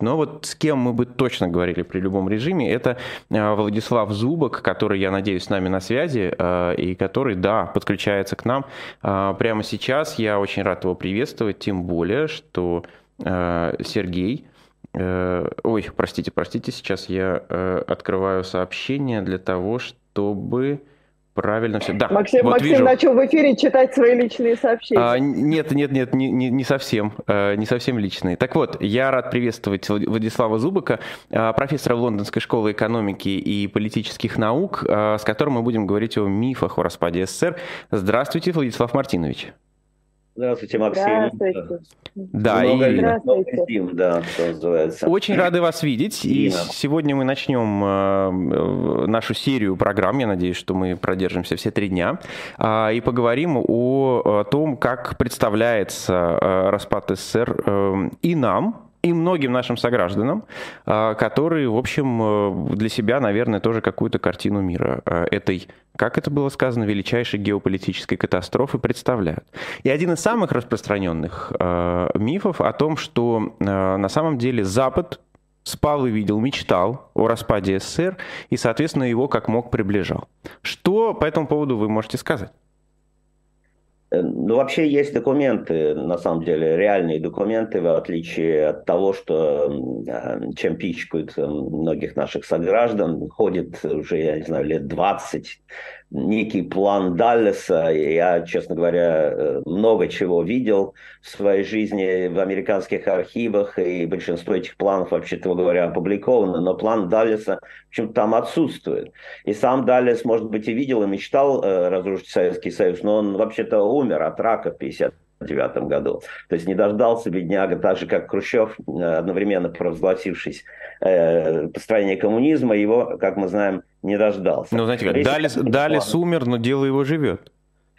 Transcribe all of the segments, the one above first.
Но вот с кем мы бы точно говорили при любом режиме, это э, Владислав Зубок, который, я надеюсь, с нами на связи, э, и который, да, подключается к нам э, прямо сейчас. Я очень рад его приветствовать, тем более, что Сергей... Ой, простите, простите, сейчас я открываю сообщение для того, чтобы... Правильно все. Да, Максим, вот Максим вижу. начал в эфире читать свои личные сообщения. А, нет, нет, нет, не, не, не совсем, э, не совсем личные. Так вот, я рад приветствовать Владислава Зубака, э, профессора Лондонской школы экономики и политических наук, э, с которым мы будем говорить о мифах о распаде СССР. Здравствуйте, Владислав Мартинович. Здравствуйте, Максим. Здравствуйте. Да, много, и... Здравствуйте. Да, что называется. Очень рады вас видеть. И Ирина. сегодня мы начнем э, нашу серию программ. Я надеюсь, что мы продержимся все три дня. А, и поговорим о, о том, как представляется э, распад СССР э, и нам, и многим нашим согражданам, а, которые, в общем, э, для себя, наверное, тоже какую-то картину мира э, этой, как это было сказано, величайшей геополитической катастрофы представляют. И один из самых распространенных э, мифов о том, что на самом деле Запад спал и видел, мечтал о распаде СССР и, соответственно, его как мог приближал. Что по этому поводу вы можете сказать? Э, ну, вообще есть документы, на самом деле, реальные документы, в отличие от того, что, э, чем пичкают э, многих наших сограждан. Ходит уже, я не знаю, лет 20 некий план Даллеса. Я, честно говоря, э, много чего видел в своей жизни в американских архивах, и большинство этих планов, вообще-то говоря, опубликовано, но план Даллеса, в общем там отсутствует. И сам Даллес, может быть, и видел, и мечтал э, разрушить Советский Союз, но он вообще-то умер от рака в 50 1999 году. То есть не дождался бедняга, так же как Хрущев, э, одновременно провозгласившись э, построение коммунизма, его, как мы знаем, не дождался. Ну, знаете как, Далис, Далис умер, но дело его живет.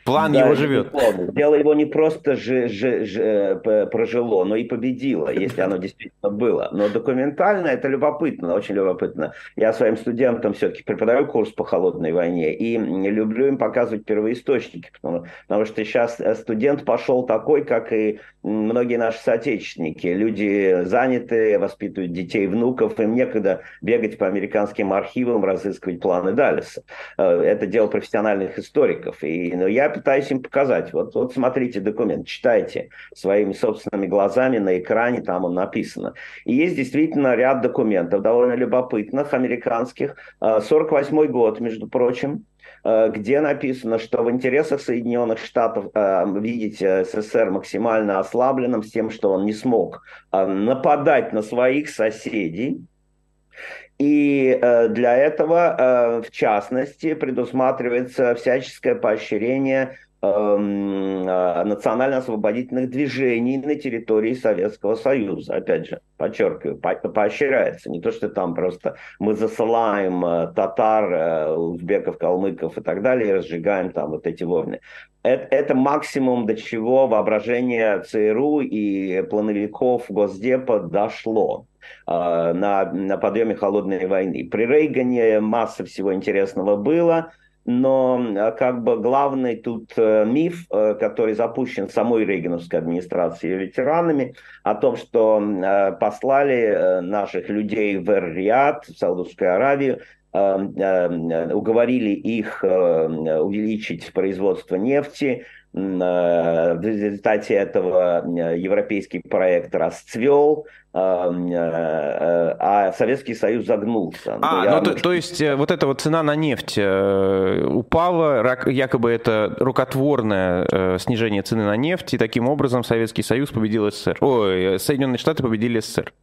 План да, его живет. Безусловно. Дело его не просто же, же, же, прожило, но и победило, если оно действительно было. Но документально это любопытно, очень любопытно. Я своим студентам все-таки преподаю курс по холодной войне и люблю им показывать первоисточники, потому, потому что сейчас студент пошел такой, как и многие наши соотечественники. Люди заняты, воспитывают детей, внуков, им некогда бегать по американским архивам, разыскивать планы Даллеса. Э, это дело профессиональных историков. И но я пытаюсь им показать. Вот, вот смотрите документ, читайте своими собственными глазами на экране, там он написано. И есть действительно ряд документов, довольно любопытных, американских. 48 э, год, между прочим, э, где написано, что в интересах Соединенных Штатов э, видеть СССР максимально ослабленным с тем, что он не смог нападать на своих соседей, и э, для этого, э, в частности, предусматривается всяческое поощрение эм, э, национально-освободительных движений на территории Советского Союза. Опять же, подчеркиваю, по поощряется. Не то, что там просто мы засылаем татар, узбеков, калмыков и так далее, и разжигаем там вот эти войны. Это, это максимум, до чего воображение ЦРУ и плановиков Госдепа дошло. Э, на, на подъеме холодной войны. При Рейгане масса всего интересного было, но э, как бы главный тут э, миф, который запущен самой Рейгановской администрацией ветеранами, о том, что послали наших людей в Эр-Риад, в Саудовскую Аравию, уговорили их увеличить производство нефти, в результате этого европейский проект расцвел, а, а Советский Союз загнулся. А, ну, то, то есть э, вот эта вот цена на нефть э, упала, якобы это рукотворное э, снижение цены на нефть, и таким образом Советский Союз победил СССР. Ой, Соединенные Штаты победили СССР.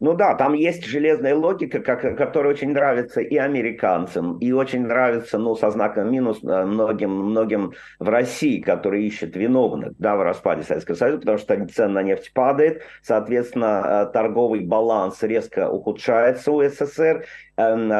Ну да, там есть железная логика, как, которая очень нравится и американцам, и очень нравится, ну, со знаком минус э, многим, многим в России, которые ищут виновных, да, в распаде Советского Союза, потому что цена на нефть падает, соответственно, э, торговый баланс резко ухудшается у СССР,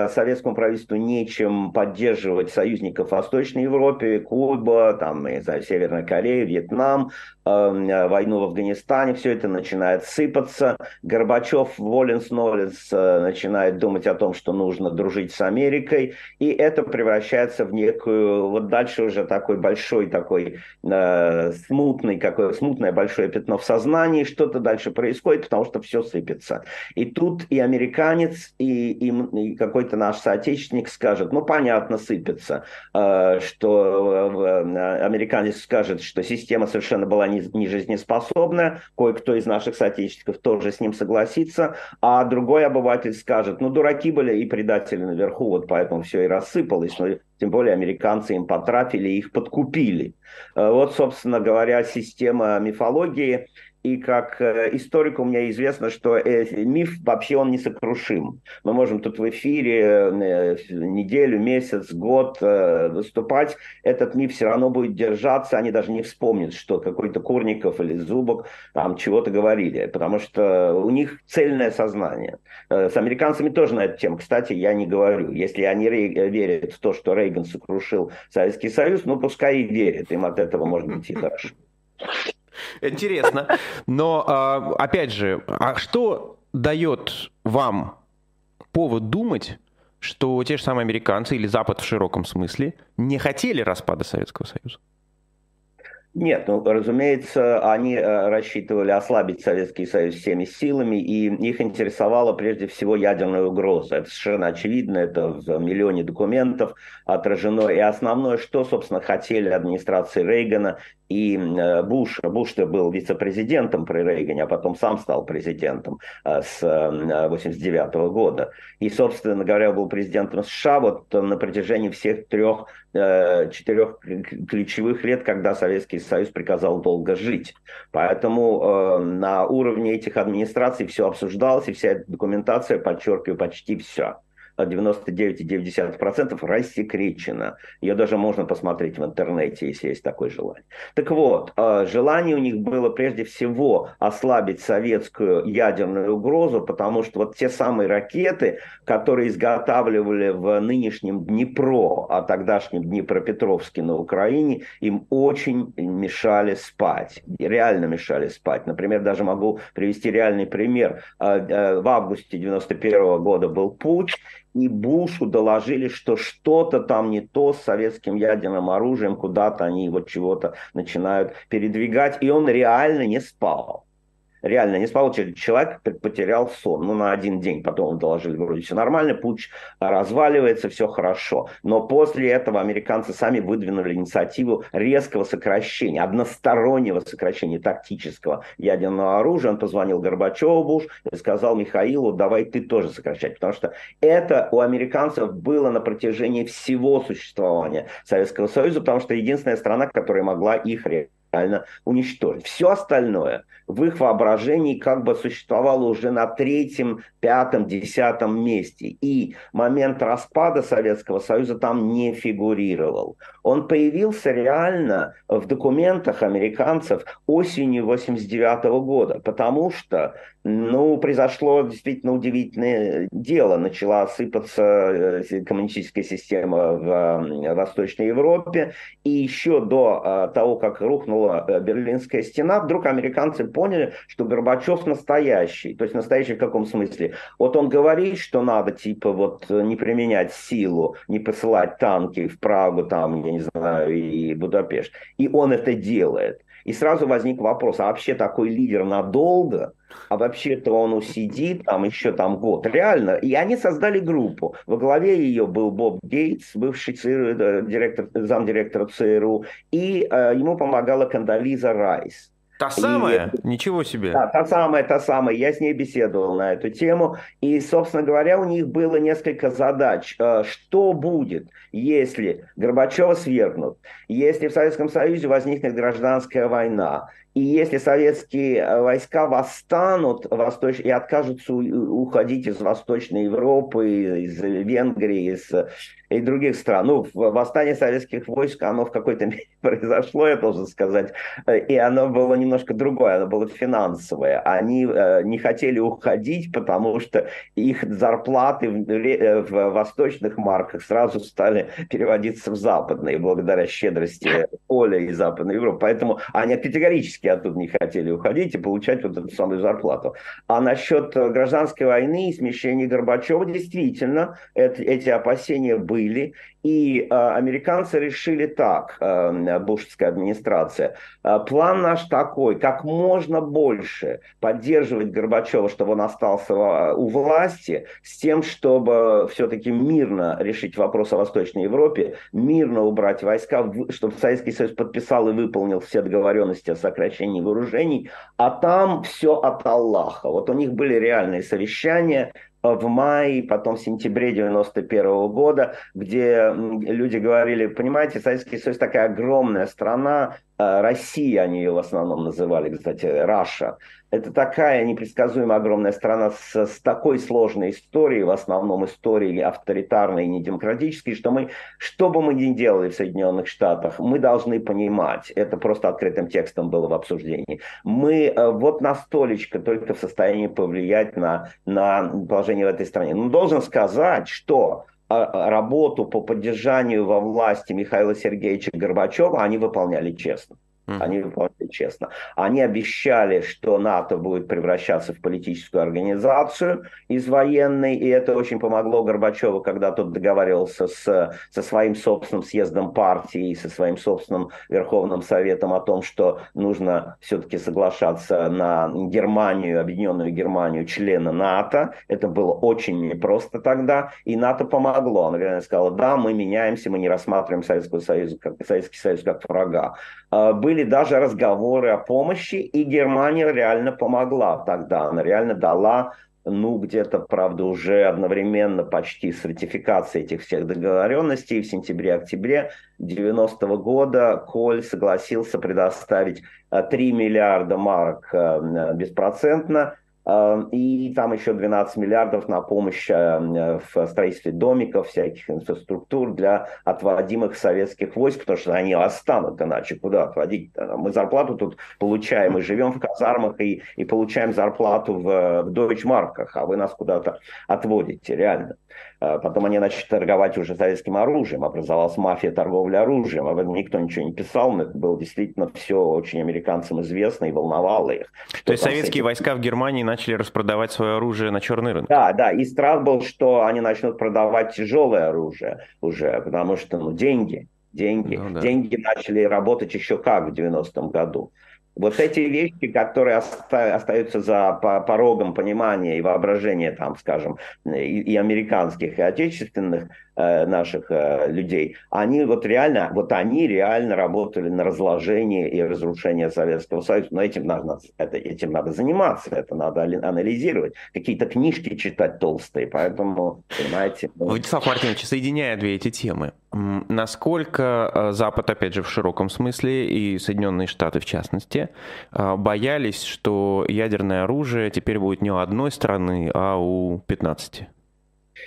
советскому правительству нечем поддерживать союзников в Восточной Европе, Куба, там, не знаю, Северная Корея, Вьетнам, эм, войну в Афганистане, все это начинает сыпаться. Горбачев в воленс-ноленс начинает думать о том, что нужно дружить с Америкой, и это превращается в некую, вот дальше уже такой большой, такой э, смутный, какое смутное большое пятно в сознании, что-то дальше происходит, потому что все сыпется. И тут и американец, и, и, какой-то наш соотечественник скажет, ну, понятно, сыпется, э, что э, американец скажет, что система совершенно была не, не жизнеспособная, кое-кто из наших соотечественников тоже с ним согласится, а другой обыватель скажет, ну, дураки были и предатели наверху, вот поэтому все и рассыпалось, но тем более американцы им потратили, их подкупили. Э, вот, собственно говоря, система мифологии – и как э, историку мне известно, что э, миф вообще он несокрушим. Мы можем тут в эфире э, неделю, месяц, год выступать, этот миф все равно будет держаться, они даже не вспомнят, что какой-то Курников или Зубок там чего-то говорили, потому что у них цельное сознание. С американцами тоже на эту тему, кстати, я не говорю. Если они верят в то, что Рейган сокрушил Советский Союз, ну пускай и верят, им от этого может быть и хорошо. Интересно. Но, а, опять же, а что дает вам повод думать, что те же самые американцы или Запад в широком смысле не хотели распада Советского Союза? Нет, ну, разумеется, они э, рассчитывали ослабить Советский Союз всеми силами, и их интересовала прежде всего ядерная угроза. Это совершенно очевидно, это в миллионе документов отражено. И основное, что, собственно, хотели администрации Рейгана и э, Буш. Буш-то был вице-президентом при Рейгане, а потом сам стал президентом э, с 1989 года. И, собственно говоря, был президентом США вот на протяжении всех трех четырех ключевых лет, когда Советский Союз приказал долго жить. Поэтому э, на уровне этих администраций все обсуждалось, и вся эта документация, подчеркиваю, почти все. 99,9% рассекречена. Ее даже можно посмотреть в интернете, если есть такое желание. Так вот, а, желание у них было прежде всего ослабить советскую ядерную угрозу, потому что вот те самые ракеты, которые изготавливали в нынешнем Днепро, а тогдашнем Днепропетровске на Украине, им очень мешали спать. Реально мешали спать. Например, даже могу привести реальный пример. А, а, в августе 91 года был путь, и Бушу доложили, что что-то там не то с советским ядерным оружием, куда-то они вот чего-то начинают передвигать, и он реально не спал реально не спал, человек потерял сон, ну, на один день, потом доложили, вроде все нормально, путь разваливается, все хорошо. Но после этого американцы сами выдвинули инициативу резкого сокращения, одностороннего сокращения тактического ядерного оружия. Он позвонил Горбачеву Буш и сказал Михаилу, давай ты тоже сокращать, потому что это у американцев было на протяжении всего существования Советского Союза, потому что единственная страна, которая могла их реально уничтожить. Все остальное в их воображении как бы существовало уже на третьем, пятом, десятом месте. И момент распада Советского Союза там не фигурировал. Он появился реально в документах американцев осенью 89 года, потому что ну, произошло действительно удивительное дело. Начала осыпаться э, коммунистическая система в Восточной Европе. И еще до э, того, как рухнула э, Берлинская стена, вдруг американцы поняли, что Горбачев настоящий. То есть настоящий в каком смысле? Вот он говорит, что надо, типа, вот не применять силу, не посылать танки в Прагу, там, я не знаю, и Будапешт. И он это делает. И сразу возник вопрос, а вообще такой лидер надолго? А вообще-то он усидит там еще там год. Реально. И они создали группу. Во главе ее был Боб Гейтс, бывший ЦРУ, э, директор, замдиректора ЦРУ. И э, ему помогала Кандализа Райс. Та самая? И, Ничего себе. Да, та самая, та самая. Я с ней беседовал на эту тему. И, собственно говоря, у них было несколько задач. Э, что будет, если Горбачева свергнут, если в Советском Союзе возникнет гражданская война, и если советские э, войска восстанут восточ... и откажутся уходить из Восточной Европы, из Венгрии, из и других стран. Ну, восстание советских войск, оно в какой-то мере произошло, я должен сказать, и оно было немножко другое, оно было финансовое. Они э, не хотели уходить, потому что их зарплаты в, э, в восточных марках сразу стали переводиться в западные, благодаря щедрости Оля и Западной Европы. Поэтому они категорически оттуда не хотели уходить и получать вот эту самую зарплату. А насчет гражданской войны и смещения Горбачева, действительно, это, эти опасения были. И э, американцы решили так, э, бушевская администрация, э, план наш такой, как можно больше поддерживать Горбачева, чтобы он остался у власти, с тем, чтобы все-таки мирно решить вопрос о Восточной Европе, мирно убрать войска, чтобы Советский Союз подписал и выполнил все договоренности о сокращении вооружений, а там все от Аллаха. Вот у них были реальные совещания, в мае, потом в сентябре 91 -го года, где люди говорили, понимаете, Советский Союз такая огромная страна, Россия, они ее в основном называли, кстати, Раша. Это такая непредсказуемая огромная страна с, с такой сложной историей, в основном историей авторитарной и недемократической, что мы, что бы мы ни делали в Соединенных Штатах, мы должны понимать, это просто открытым текстом было в обсуждении, мы э, вот настолько только в состоянии повлиять на, на положение в этой стране. Но должен сказать, что а, а, работу по поддержанию во власти Михаила Сергеевича Горбачева они выполняли честно. Они выполняли честно. Они обещали, что НАТО будет превращаться в политическую организацию из военной, и это очень помогло Горбачеву, когда тот договаривался с, со своим собственным съездом партии, со своим собственным Верховным Советом о том, что нужно все-таки соглашаться на Германию, Объединенную Германию, члена НАТО. Это было очень непросто тогда, и НАТО помогло. Оно реально сказало, да, мы меняемся, мы не рассматриваем Советский Союз как, Советский Союз как врага. А, были даже разговоры о помощи, и Германия реально помогла тогда. Она реально дала ну, где-то, правда, уже одновременно почти с ратификацией этих всех договоренностей в сентябре-октябре 90 -го года Коль согласился предоставить 3 миллиарда марок э, беспроцентно Эм, и там еще 12 миллиардов на помощь эм, в строительстве домиков, всяких инфраструктур для отводимых советских войск, потому что они останут, иначе куда отводить? Мы зарплату тут получаем, мы живем в казармах и, и получаем зарплату в, в дойчмарках, а вы нас куда-то отводите, реально. А потом они начали торговать уже советским оружием, образовалась мафия торговли оружием, об этом никто ничего не писал, но это было действительно все очень американцам известно и волновало их. То есть советские этим... войска в Германии начали распродавать свое оружие на черный рынок? Да, да, и страх был, что они начнут продавать тяжелое оружие уже, потому что ну, деньги, деньги, ну, да. деньги начали работать еще как в 90-м году. Вот эти вещи, которые остаются за порогом понимания и воображения, там, скажем, и, американских, и отечественных наших э, людей, они вот реально, вот они реально работали на разложение и разрушение Советского Союза. Но этим надо, это, этим надо заниматься, это надо анализировать, какие-то книжки читать толстые, поэтому, понимаете... Ну... Владислав Мартинович, соединяя две эти темы, насколько э, Запад, опять же, в широком смысле, и Соединенные Штаты в частности, боялись, что ядерное оружие теперь будет не у одной страны, а у 15.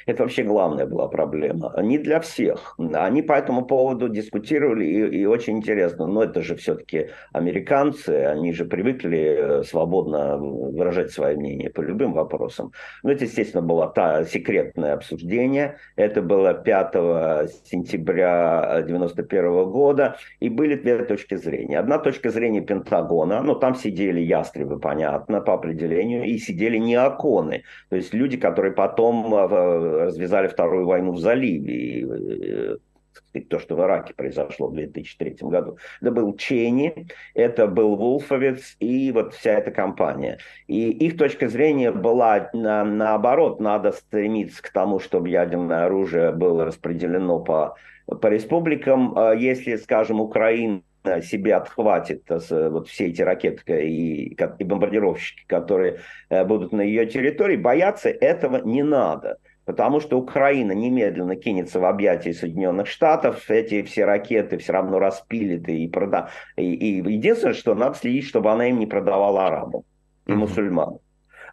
Это вообще главная была проблема. Не для всех. Они по этому поводу дискутировали, и, и очень интересно. Но это же все-таки американцы, они же привыкли э, свободно выражать свое мнение по любым вопросам. Но это, естественно, было та, секретное обсуждение. Это было 5 сентября 1991 года. И были две точки зрения. Одна точка зрения Пентагона. Ну, там сидели ястребы, понятно, по определению, и сидели неоконы. То есть люди, которые потом э, развязали вторую войну в заливе. И, э, то, что в Ираке произошло в 2003 году. Это был Чейни, это был Вулфовец и вот вся эта компания. И их точка зрения была на, наоборот, надо стремиться к тому, чтобы ядерное оружие было распределено по, по республикам. А если, скажем, Украина себе отхватит э, вот все эти ракеты и, и бомбардировщики, которые э, будут на ее территории, бояться этого не надо потому что Украина немедленно кинется в объятия Соединенных Штатов, эти все ракеты все равно распилит и прода... И, и единственное, что надо следить, чтобы она им не продавала арабам и мусульманам.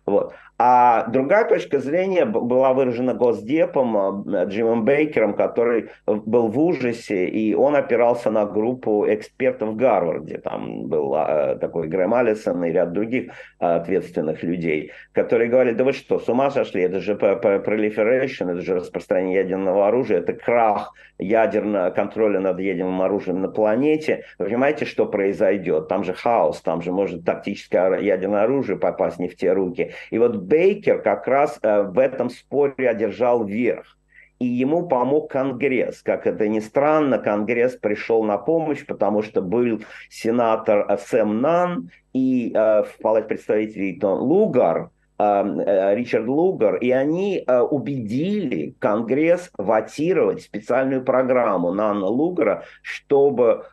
Вот. А другая точка зрения была выражена Госдепом э, Джимом Бейкером, который был в ужасе, и он опирался на группу экспертов в Гарварде. Там был э, такой Грэм Алисон и ряд других э, ответственных людей, которые говорили, да вы что, с ума сошли, это же proliferation, это же распространение ядерного оружия, это крах ядерного контроля над ядерным оружием на планете. Вы понимаете, что произойдет? Там же хаос, там же может тактическое ядерное оружие попасть не в те руки. И вот Бейкер как раз э, в этом споре одержал верх. И ему помог Конгресс. Как это ни странно, Конгресс пришел на помощь, потому что был сенатор э, Сэм Нан и э, в Палате представителей Лугар, Ричард Лугар, и они убедили Конгресс ватировать специальную программу Нана Лугара, чтобы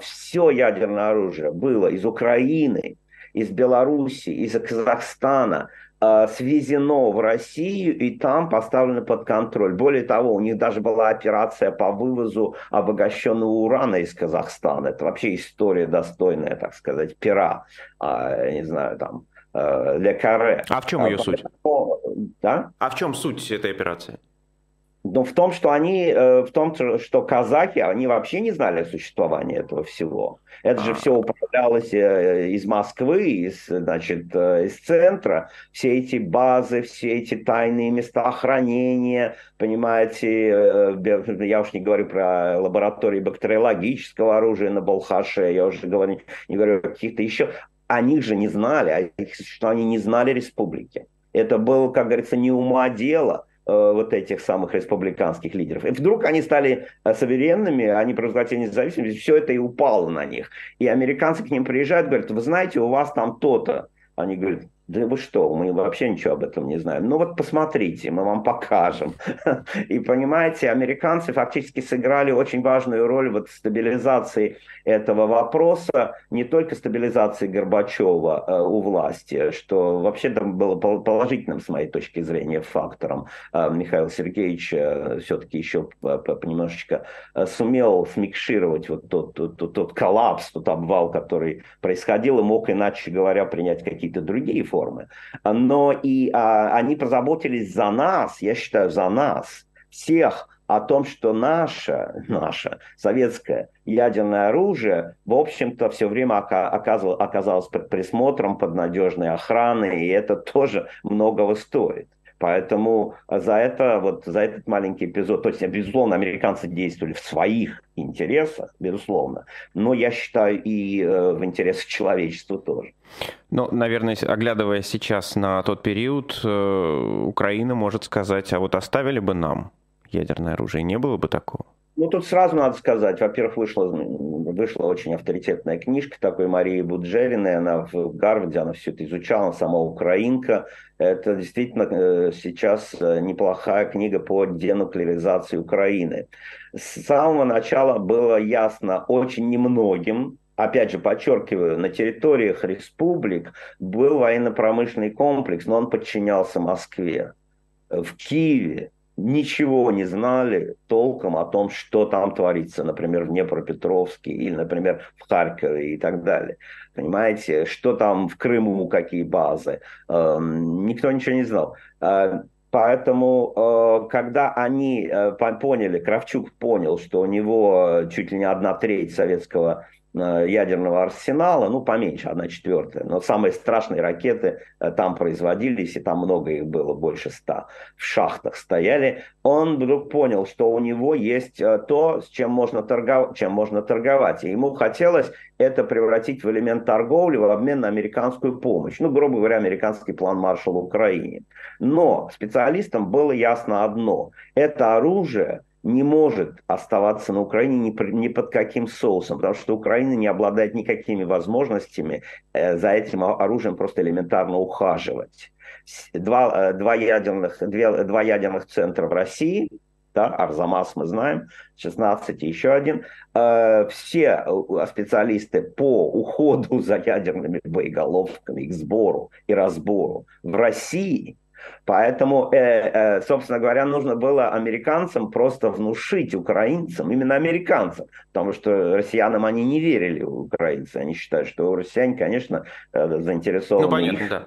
все ядерное оружие было из Украины, из Беларуси, из Казахстана, Э, свезено в Россию и там поставлено под контроль. Более того, у них даже была операция по вывозу обогащенного урана из Казахстана. Это вообще история достойная, так сказать, пера, а, не знаю, там, э, для каре. А в чем ее а, суть? Да? А в чем суть этой операции? Но в том, что они, э, в том, что казахи, они вообще не знали о существовании этого всего. Это же все управлялось э, из Москвы, из, значит, э, из центра. Все эти базы, все эти тайные места хранения, понимаете, я уж не говорю про лаборатории бактериологического оружия на Балхаше, я уже говорю, не говорю о каких-то еще. Они же не знали, а что они не знали республики. Это было, как говорится, не ума дело – вот этих самых республиканских лидеров. И вдруг они стали э, суверенными, они провозгласили независимость, все это и упало на них. И американцы к ним приезжают, говорят, вы знаете, у вас там то-то. Они говорят, да вы что, мы вообще ничего об этом не знаем. Ну вот посмотрите, мы вам покажем. И понимаете, американцы фактически сыграли очень важную роль в стабилизации этого вопроса, не только стабилизации Горбачева э, у власти, что вообще там было положительным с моей точки зрения фактором. Э, Михаил Сергеевич э, все-таки еще немножечко сумел смикшировать вот тот, тот, тот, тот коллапс, тот обвал, который происходил, и мог, иначе говоря, принять какие-то другие формы. Но и а, они позаботились за нас, я считаю, за нас, всех, о том, что наше, наше советское ядерное оружие, в общем-то, все время оказывалось, оказалось под присмотром, под надежной охраной, и это тоже многого стоит. Поэтому за это, вот за этот маленький эпизод, то есть, безусловно, американцы действовали в своих интересах, безусловно, но я считаю и э, в интересах человечества тоже. Ну, наверное, оглядывая сейчас на тот период, э, Украина может сказать, а вот оставили бы нам ядерное оружие, не было бы такого? Ну, тут сразу надо сказать, во-первых, вышла, вышла очень авторитетная книжка такой Марии Буджериной, она в Гарварде, она все это изучала, она сама украинка. Это действительно э, сейчас э, неплохая книга по денуклеаризации Украины. С самого начала было ясно очень немногим, опять же, подчеркиваю, на территориях республик был военно-промышленный комплекс, но он подчинялся Москве. В Киеве ничего не знали толком о том, что там творится, например, в Днепропетровске или, например, в Харькове и так далее. Понимаете, что там в Крыму, какие базы. Эм, никто ничего не знал. Э, поэтому, э, когда они э, поняли, Кравчук понял, что у него чуть ли не одна треть советского ядерного арсенала, ну, поменьше, одна четвертая. Но самые страшные ракеты э, там производились, и там много их было, больше ста, в шахтах стояли. Он вдруг понял, что у него есть э, то, с чем можно, торгов... чем можно торговать. И ему хотелось это превратить в элемент торговли в обмен на американскую помощь. Ну, грубо говоря, американский план Маршалла Украине. Но специалистам было ясно одно. Это оружие – не может оставаться на Украине ни, ни под каким соусом, потому что Украина не обладает никакими возможностями э, за этим оружием просто элементарно ухаживать. Два, э, два, ядерных, две, два ядерных центра в России, да, Арзамас мы знаем, 16 и еще один. Э, все специалисты по уходу за ядерными боеголовками, их сбору и разбору в России – Поэтому, э, э, собственно говоря, нужно было американцам просто внушить украинцам, именно американцам, потому что россиянам они не верили, украинцы. Они считают, что россияне, конечно, э, заинтересованы ну, понятно, их, да.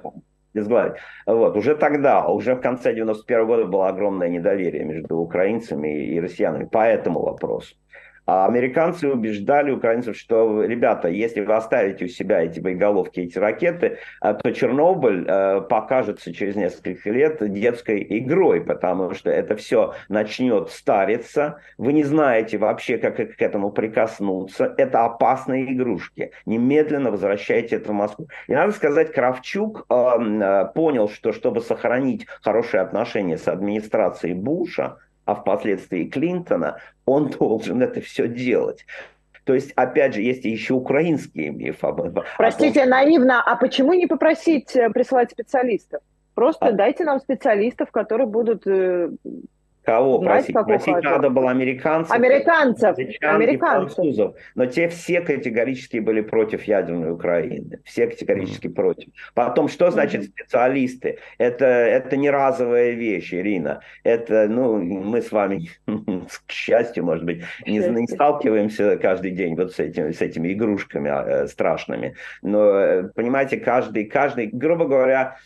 Вот. Уже тогда, уже в конце 91 года было огромное недоверие между украинцами и россиянами по этому вопросу. А американцы убеждали украинцев, что, ребята, если вы оставите у себя эти боеголовки, эти ракеты, а, то Чернобыль э, покажется через несколько лет детской игрой, потому что это все начнет стариться, вы не знаете вообще, как к этому прикоснуться, это опасные игрушки. Немедленно возвращайте это в Москву. И надо сказать, Кравчук э, э, понял, что чтобы сохранить хорошие отношения с администрацией Буша, а впоследствии Клинтона, он должен это все делать. То есть, опять же, есть еще украинские мифы об этом. Простите, наивно, а почему не попросить э, присылать специалистов? Просто а... дайте нам специалистов, которые будут Кого просить? Просить ухаживать. надо было американцев. Американцев. Американцев. Французов. Но те все категорически были против ядерной Украины. Все категорически mm. против. Потом, что значит специалисты? Это, это не разовая вещь, Ирина. Это, ну, мы с вами, к счастью, может быть, не, не сталкиваемся каждый день вот с этими, с этими игрушками э, страшными. Но, э, понимаете, каждый, каждый, грубо говоря,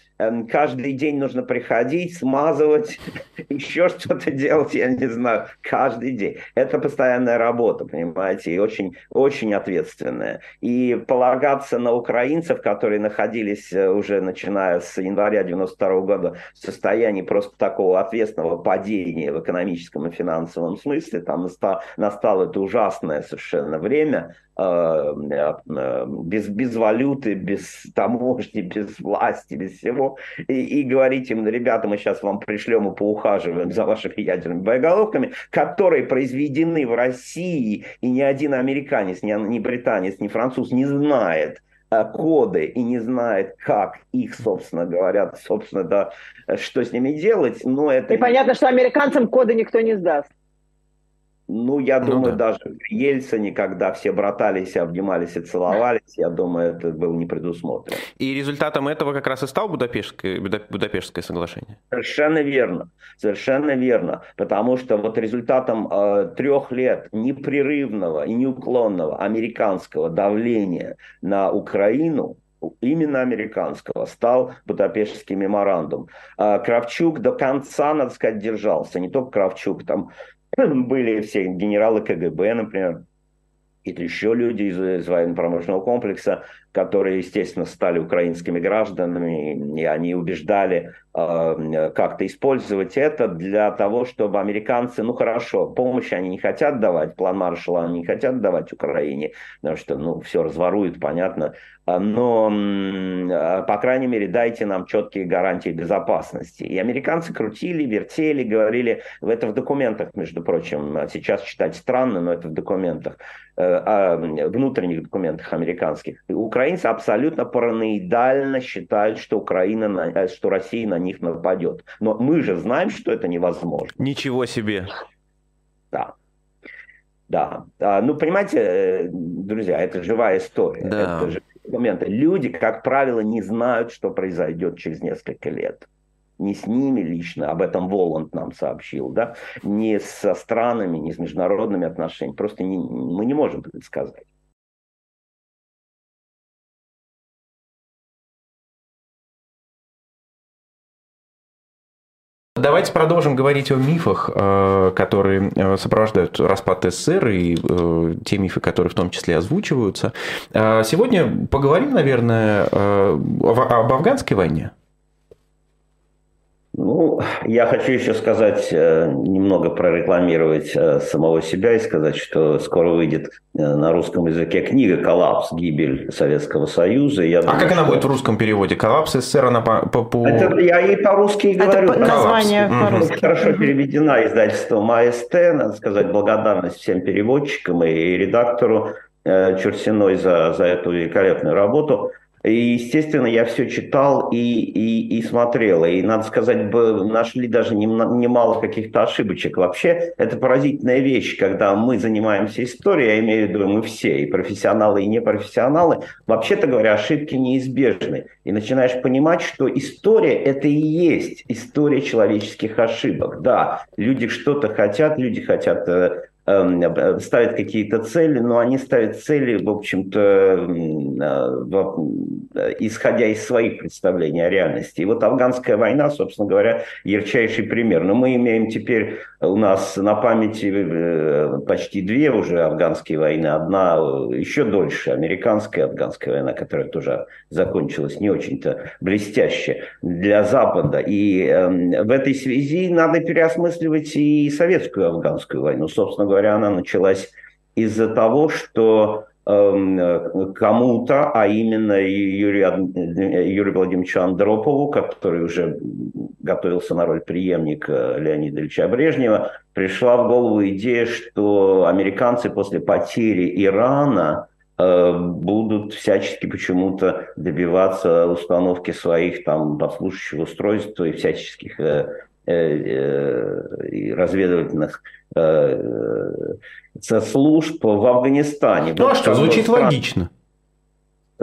каждый день нужно приходить, смазывать, еще что-то делать, я не знаю, каждый день. Это постоянная работа, понимаете, и очень, очень ответственная. И полагаться на украинцев, которые находились э, уже начиная с января 92 года в состоянии просто такого ответственного падения в экономическом и финансовом смысле, там настало, настало это ужасное совершенно время, без, без валюты, без таможни, без власти, без всего, и, и говорить им, ребята, мы сейчас вам пришлем и поухаживаем за вашими ядерными боеголовками, которые произведены в России, и ни один американец, ни, ни британец, ни француз не знает, э, коды и не знает, как их, собственно говоря, собственно, да, что с ними делать, но это... И понятно, что американцам коды никто не сдаст. Ну, я ну, думаю, да. даже при Ельцине, когда все братались, обнимались и целовались, я думаю, это было не предусмотрено. И результатом этого как раз и стал Будапештское, Будапештское соглашение? Совершенно верно. Совершенно верно. Потому что вот результатом э, трех лет непрерывного и неуклонного американского давления на Украину именно американского, стал Будапештский меморандум. А Кравчук до конца, надо сказать, держался. Не только Кравчук, там были все генералы КГБ, например, какие-то еще люди из, из военно-промышленного комплекса, которые, естественно, стали украинскими гражданами, и они убеждали э, как-то использовать это для того, чтобы американцы, ну хорошо, помощь они не хотят давать, план Маршалла они не хотят давать Украине, потому что, ну, все разворуют, понятно, но, а, по крайней мере, дайте нам четкие гарантии безопасности. И американцы крутили, вертели, говорили, это в документах, между прочим, сейчас читать странно, но это в документах, э, внутренних документах американских. Украинцы абсолютно параноидально считают, что Украина, э, что Россия на них нападет. Но мы же знаем, что это невозможно. Ничего себе. Да. Да. А, ну, понимаете, э, друзья, это живая история. Да. Это моменты. Люди, как правило, не знают, что произойдет через несколько лет. Не с ними лично, об этом Воланд нам сообщил, да, не со странами, не с международными отношениями. Просто не, мы не можем предсказать. Давайте продолжим говорить о мифах, э, которые э, сопровождают распад СССР и э, те мифы, которые в том числе озвучиваются. Сегодня поговорим, наверное, об афганской войне. Ну, я хочу еще сказать, э, немного прорекламировать э, самого себя и сказать, что скоро выйдет э, на русском языке книга «Коллапс. Гибель Советского Союза». Я а думаю, как она что... будет в русском переводе? «Коллапс СССР» она по... по... Это я и по-русски и говорю. Это название по-русски. Хорошо переведена издательством АСТ. Надо сказать благодарность всем переводчикам и редактору Чурсиной за, за эту великолепную работу. И, естественно, я все читал и, и, и смотрел. И, надо сказать, нашли даже немало каких-то ошибочек. Вообще, это поразительная вещь, когда мы занимаемся историей, я имею в виду мы все, и профессионалы, и непрофессионалы. Вообще-то говоря, ошибки неизбежны. И начинаешь понимать, что история – это и есть история человеческих ошибок. Да, люди что-то хотят, люди хотят э, ставят какие-то цели, но они ставят цели, в общем-то, э, исходя из своих представлений о реальности. И вот афганская война, собственно говоря, ярчайший пример. Но мы имеем теперь у нас на памяти почти две уже афганские войны. Одна еще дольше, американская афганская война, которая тоже закончилась не очень-то блестяще для Запада. И эм, в этой связи надо переосмысливать и советскую афганскую войну. Собственно говоря, она началась из-за того, что эм, кому-то, а именно Юрию, Юрию Владимировичу Андропову, который уже готовился на роль преемника Леонида Ильича Брежнева, пришла в голову идея, что американцы после потери Ирана э, будут всячески почему-то добиваться установки своих там подслушивающих устройств и всяческих э, э, разведывательных служб в Афганистане. Ну а что, звучит стран... логично.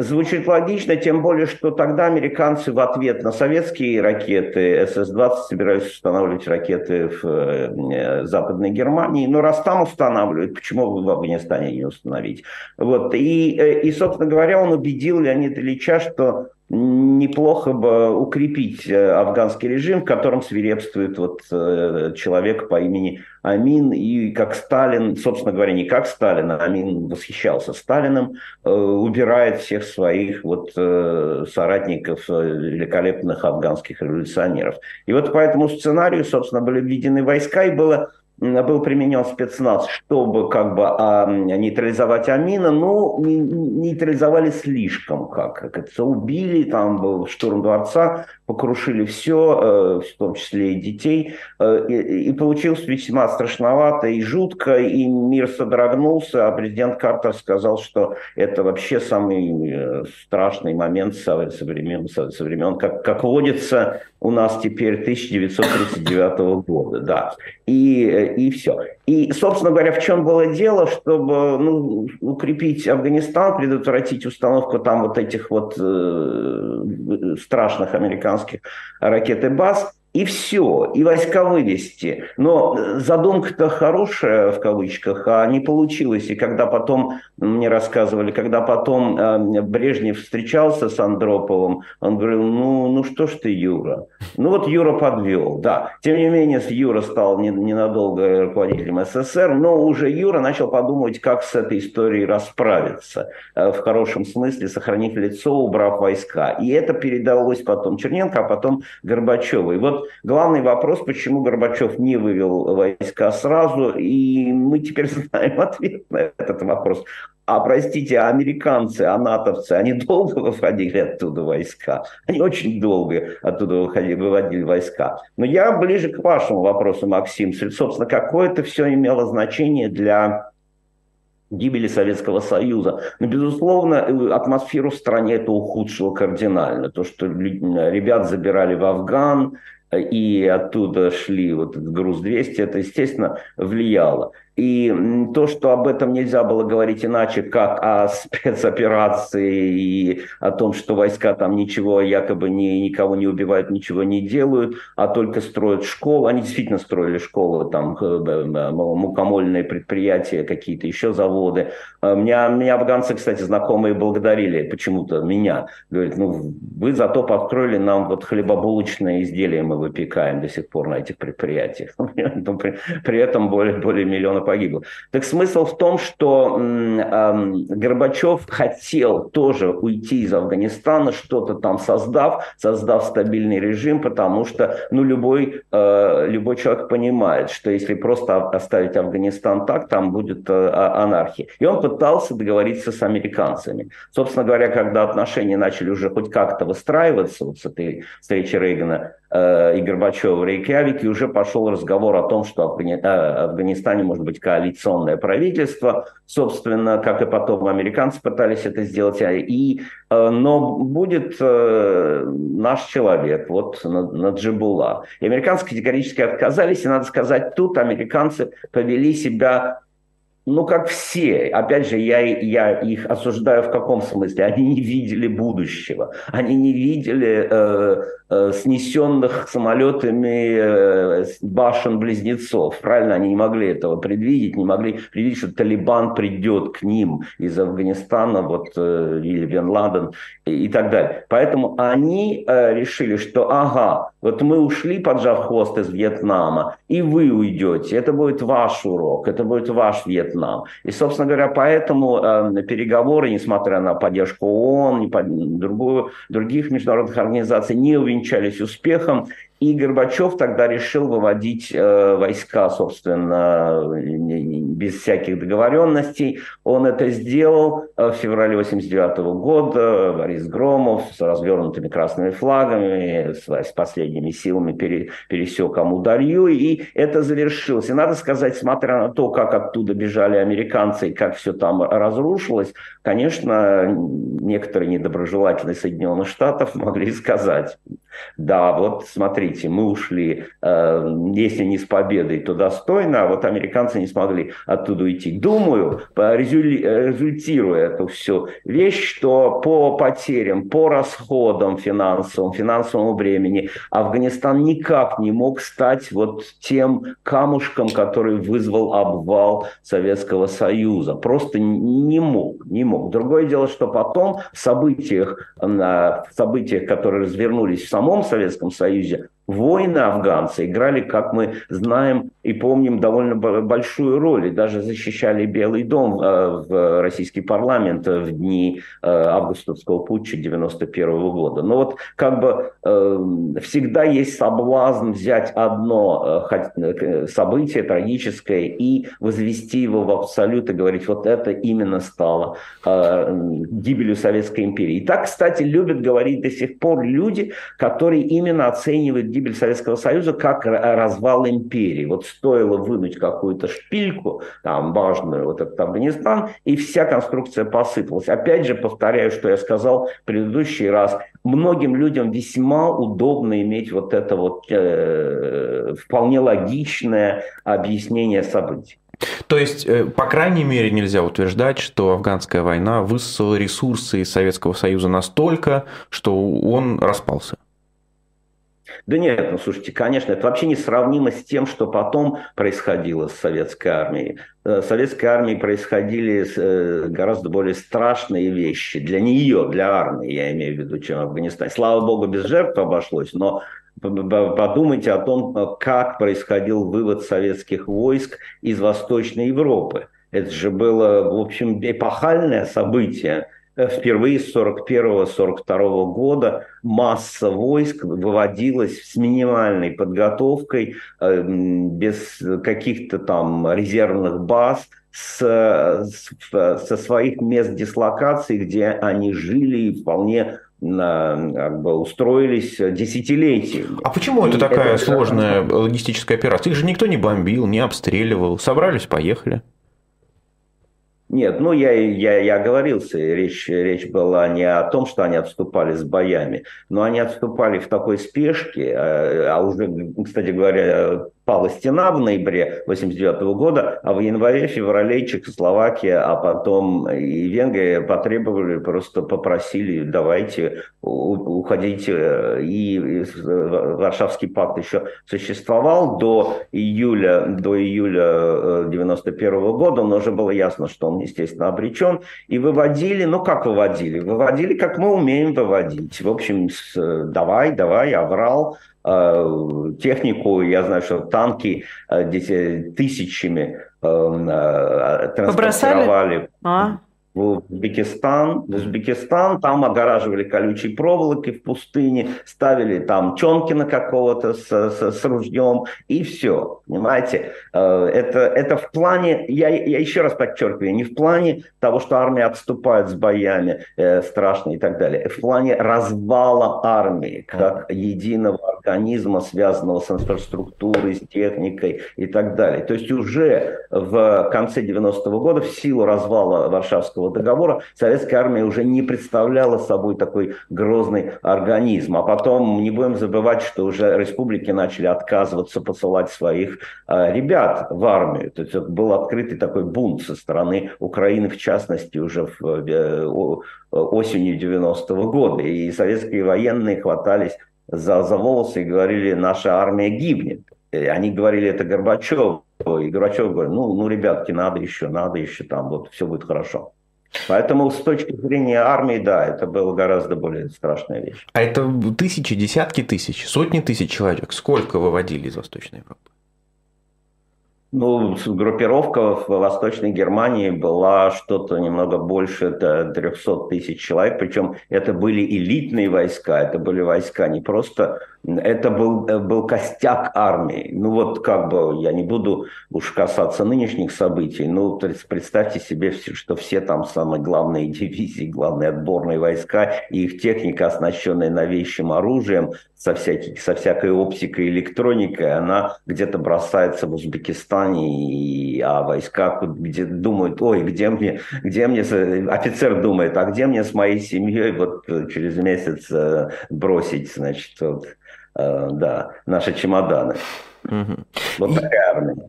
Звучит логично, тем более, что тогда американцы в ответ на советские ракеты СС-20 собираются устанавливать ракеты в э, Западной Германии. Но раз там устанавливают, почему в Афганистане не установить? Вот. И, э, и, собственно говоря, он убедил Леонида Ильича, что неплохо бы укрепить э, афганский режим, в котором свирепствует вот э, человек по имени Амин. И как Сталин, собственно говоря, не как Сталин, а Амин восхищался Сталиным, э, убирает всех своих вот соратников, великолепных афганских революционеров. И вот по этому сценарию, собственно, были введены войска, и было был применен спецназ, чтобы как бы а, нейтрализовать Амина, но нейтрализовали слишком, как, как это убили, там был штурм дворца, покрушили все, э, в том числе и детей, э, и, и получилось весьма страшновато и жутко, и мир содрогнулся, а президент Картер сказал, что это вообще самый э, страшный момент со, со времен, со, со времен как, как водится у нас теперь 1939 года, да, и, и все. И, собственно говоря, в чем было дело, чтобы ну, укрепить Афганистан, предотвратить установку там вот этих вот э, страшных американских ракет и баз, и все, и войска вывести. Но задумка-то хорошая, в кавычках, а не получилось. И когда потом, мне рассказывали, когда потом э, Брежнев встречался с Андроповым, он говорил, ну, ну что ж ты, Юра? Ну вот Юра подвел, да. Тем не менее, Юра стал ненадолго руководителем СССР, но уже Юра начал подумать, как с этой историей расправиться. Э, в хорошем смысле, сохранив лицо, убрав войска. И это передалось потом Черненко, а потом Горбачеву. И вот главный вопрос, почему Горбачев не вывел войска сразу, и мы теперь знаем ответ на этот вопрос. А простите, а американцы, а натовцы, они долго выводили оттуда войска? Они очень долго оттуда выходили, выводили войска. Но я ближе к вашему вопросу, Максим. Собственно, какое это все имело значение для гибели Советского Союза. Но, безусловно, э, атмосферу в стране это ухудшило кардинально. То, что ребят забирали в Афган, и оттуда шли вот груз 200, это, естественно, влияло. И то, что об этом нельзя было говорить иначе, как о спецоперации и о том, что войска там ничего якобы не, никого не убивают, ничего не делают, а только строят школы. Они действительно строили школы, там э, э, мукомольные предприятия, какие-то еще заводы. А меня, меня афганцы, кстати, знакомые благодарили почему-то меня. Говорят, ну вы зато построили нам вот хлебобулочные изделия мы выпекаем до сих пор на этих предприятиях. При этом более, более миллиона погибло. Так смысл в том, что э, Горбачев хотел тоже уйти из Афганистана, что-то там создав, создав стабильный режим, потому что ну, любой, э, любой человек понимает, что если просто оставить Афганистан так, там будет э, а, анархия. И он пытался договориться с американцами. Собственно говоря, когда отношения начали уже хоть как-то выстраиваться вот с этой встречи Рейгана и Горбачева в Рейкьявике, уже пошел разговор о том, что в э, Афганистане может быть коалиционное правительство, собственно, как и потом американцы пытались это сделать, а и, э, но будет э, наш человек, вот Наджибула. И американцы категорически отказались, и надо сказать, тут американцы повели себя ну, как все. Опять же, я, я их осуждаю в каком смысле? Они не видели будущего. Они не видели э, э, снесенных самолетами э, башен-близнецов. Правильно? Они не могли этого предвидеть, не могли предвидеть, что Талибан придет к ним из Афганистана, вот, э, или Бен Ладен и, и так далее. Поэтому они э, решили, что ага, вот мы ушли, поджав хвост из Вьетнама, и вы уйдете. Это будет ваш урок, это будет ваш Вьетнам нам. И, собственно говоря, поэтому э, переговоры, несмотря на поддержку ООН и под, другую, других международных организаций, не увенчались успехом. И Горбачев тогда решил выводить э, войска, собственно, без всяких договоренностей. Он это сделал э, в феврале 89 года. Борис Громов с развернутыми красными флагами, с, с последними силами пере, пересек Амударью. И это завершилось. И надо сказать, смотря на то, как оттуда бежали американцы и как все там разрушилось, конечно, некоторые недоброжелатели Соединенных Штатов могли сказать, да, вот смотрите, мы ушли, э, если не с победой, то достойно, а вот американцы не смогли оттуда уйти. Думаю, результируя эту всю вещь, что по потерям, по расходам финансовым, финансовому времени, Афганистан никак не мог стать вот тем камушком, который вызвал обвал Советского Союза. Просто не мог, не мог. Другое дело, что потом в событиях, в событиях, которые развернулись в самом Советском Союзе Воины афганцы играли, как мы знаем и помним, довольно большую роль. И даже защищали Белый дом э, в российский парламент в дни э, августовского путча 91 года. Но вот как бы э, всегда есть соблазн взять одно событие трагическое и возвести его в абсолют и говорить, вот это именно стало гибелью Советской империи. И так, кстати, любят говорить до сих пор люди, которые именно оценивают гибель Советского Союза как развал империи. Вот стоило вынуть какую-то шпильку, там, важную, вот этот Афганистан, и вся конструкция посыпалась. Опять же, повторяю, что я сказал в предыдущий раз, многим людям весьма удобно иметь вот это вот э, вполне логичное объяснение событий. То есть, э, по крайней мере, нельзя утверждать, что афганская война высосала ресурсы Советского Союза настолько, что он распался. Да нет, ну слушайте, конечно, это вообще не сравнимо с тем, что потом происходило с советской армией. Э, с советской армией происходили э, гораздо более страшные вещи для нее, для армии, я имею в виду, чем в Афганистане. Слава богу, без жертв обошлось, но подумайте о том, э, как происходил вывод советских войск из Восточной Европы. Это же было, в общем, эпохальное событие впервые с 1941-1942 года масса войск выводилась с минимальной подготовкой, э, без каких-то там резервных баз, с, со своих мест дислокации, где они жили и вполне как бы устроились десятилетиями. А почему это такая это сложная логистическая операция? Их же никто не бомбил, не обстреливал. Собрались, поехали. Нет, ну я, я, я оговорился, речь, речь была не о том, что они отступали с боями, но они отступали в такой спешке, а, а уже, кстати говоря, пала стена в ноябре 89 года, а в январе-феврале Чехословакия, а потом и Венгрия потребовали, просто попросили, давайте, уходите. И Варшавский пакт еще существовал до июля, до июля 91 э, года, но уже было ясно, что он, естественно, обречен. И выводили, ну как выводили? Выводили, как мы умеем выводить. В общем, давай, давай, аврал, Э, технику, я знаю, что танки э, тысячами э, транспортировали. А? В Узбекистан, в Узбекистан, там огораживали колючей проволокой в пустыне, ставили там Чонкина какого-то с, с, с ружьем, и все, понимаете? Э, это, это в плане, я, я еще раз подчеркиваю, не в плане того, что армия отступает с боями э, страшно и так далее, в плане развала армии как единого организма, связанного с инфраструктурой, с техникой и так далее. То есть уже в конце 90-го года в силу развала Варшавского Варшавского договора советская армия уже не представляла собой такой грозный организм. А потом не будем забывать, что уже республики начали отказываться посылать своих э, ребят в армию. То есть был открытый такой бунт со стороны Украины, в частности, уже в, э, осенью 90-го года. И советские военные хватались за, за волосы и говорили, наша армия гибнет. И они говорили это Горбачеву, и Горбачев говорит, ну, ну, ребятки, надо еще, надо еще, там вот все будет хорошо. Поэтому с точки зрения армии, да, это было гораздо более страшная вещь. А это тысячи, десятки тысяч, сотни тысяч человек. Сколько выводили из Восточной Европы? Ну, группировка в Восточной Германии была что-то немного больше 300 тысяч человек, причем это были элитные войска, это были войска не просто это был, э, был костяк армии. Ну вот как бы, я не буду уж касаться нынешних событий, ну представьте себе, что все там самые главные дивизии, главные отборные войска и их техника, оснащенная новейшим оружием, со, всякий, со всякой оптикой электроникой, она где-то бросается в Узбекистане, и, а войска где думают, ой, где мне, где мне, офицер думает, а где мне с моей семьей вот через месяц э, бросить, значит, вот, да, наши чемоданы. Угу. Вот.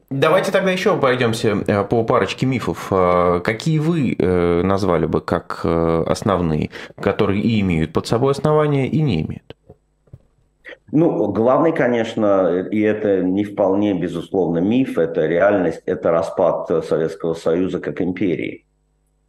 Давайте тогда еще пройдемся э, по парочке мифов. Э, какие вы назвали бы как основные, которые и имеют под собой основания, и не имеют? Ну, главный, конечно, и это не вполне, безусловно, миф, это реальность, это распад Советского Союза как империи.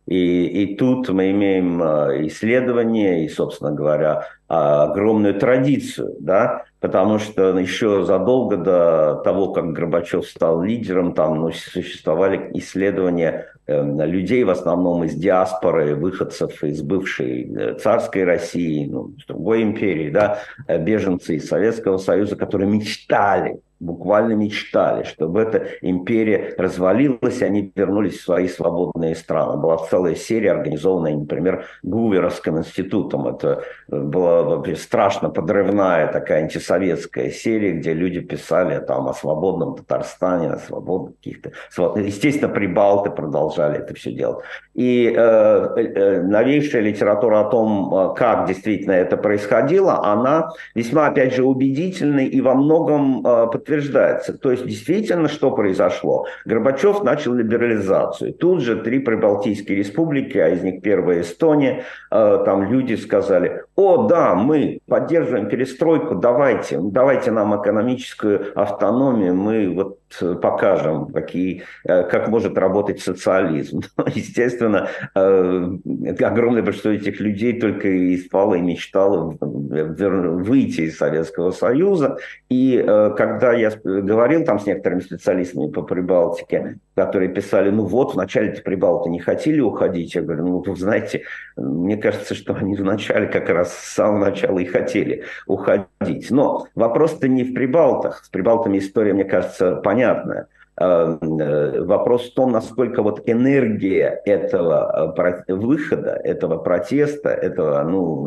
И, и тут мы имеем э, исследования и, собственно говоря, огромную традицию, да, потому что еще задолго до того, как Горбачев стал лидером, там ну, существовали исследования э, людей, в основном из диаспоры, выходцев из бывшей э, царской России, ну, другой империи, да, беженцы из Советского Союза, которые мечтали буквально мечтали, чтобы эта империя развалилась, и они вернулись в свои свободные страны. Была целая серия, организованная, например, Гуверовским институтом. Это была вообще страшно подрывная такая антисоветская серия, где люди писали там о свободном Татарстане, о свободных каких-то... Естественно, прибалты продолжали это все делать. И э, э, новейшая литература о том, э, как действительно это происходило, она весьма, опять же, убедительна и во многом э, подтверждается. То есть действительно, что произошло? Горбачев начал либерализацию. Тут же три прибалтийские республики, а из них первая Эстония, э, там люди сказали, о да, мы поддерживаем перестройку, давайте, давайте нам экономическую автономию, мы вот покажем, какие, э, как может работать социализм. Естественно, э, огромное большинство этих людей только и спало и мечтало выйти из Советского Союза. И когда я говорил там с некоторыми специалистами по Прибалтике, которые писали, ну вот, вначале-то Прибалты не хотели уходить. Я говорю, ну, вы знаете, мне кажется, что они вначале как раз с самого начала и хотели уходить. Но вопрос-то не в Прибалтах. С Прибалтами история, мне кажется, понятная. Э, э, вопрос в том, насколько вот энергия этого э, выхода, этого протеста, этого, ну,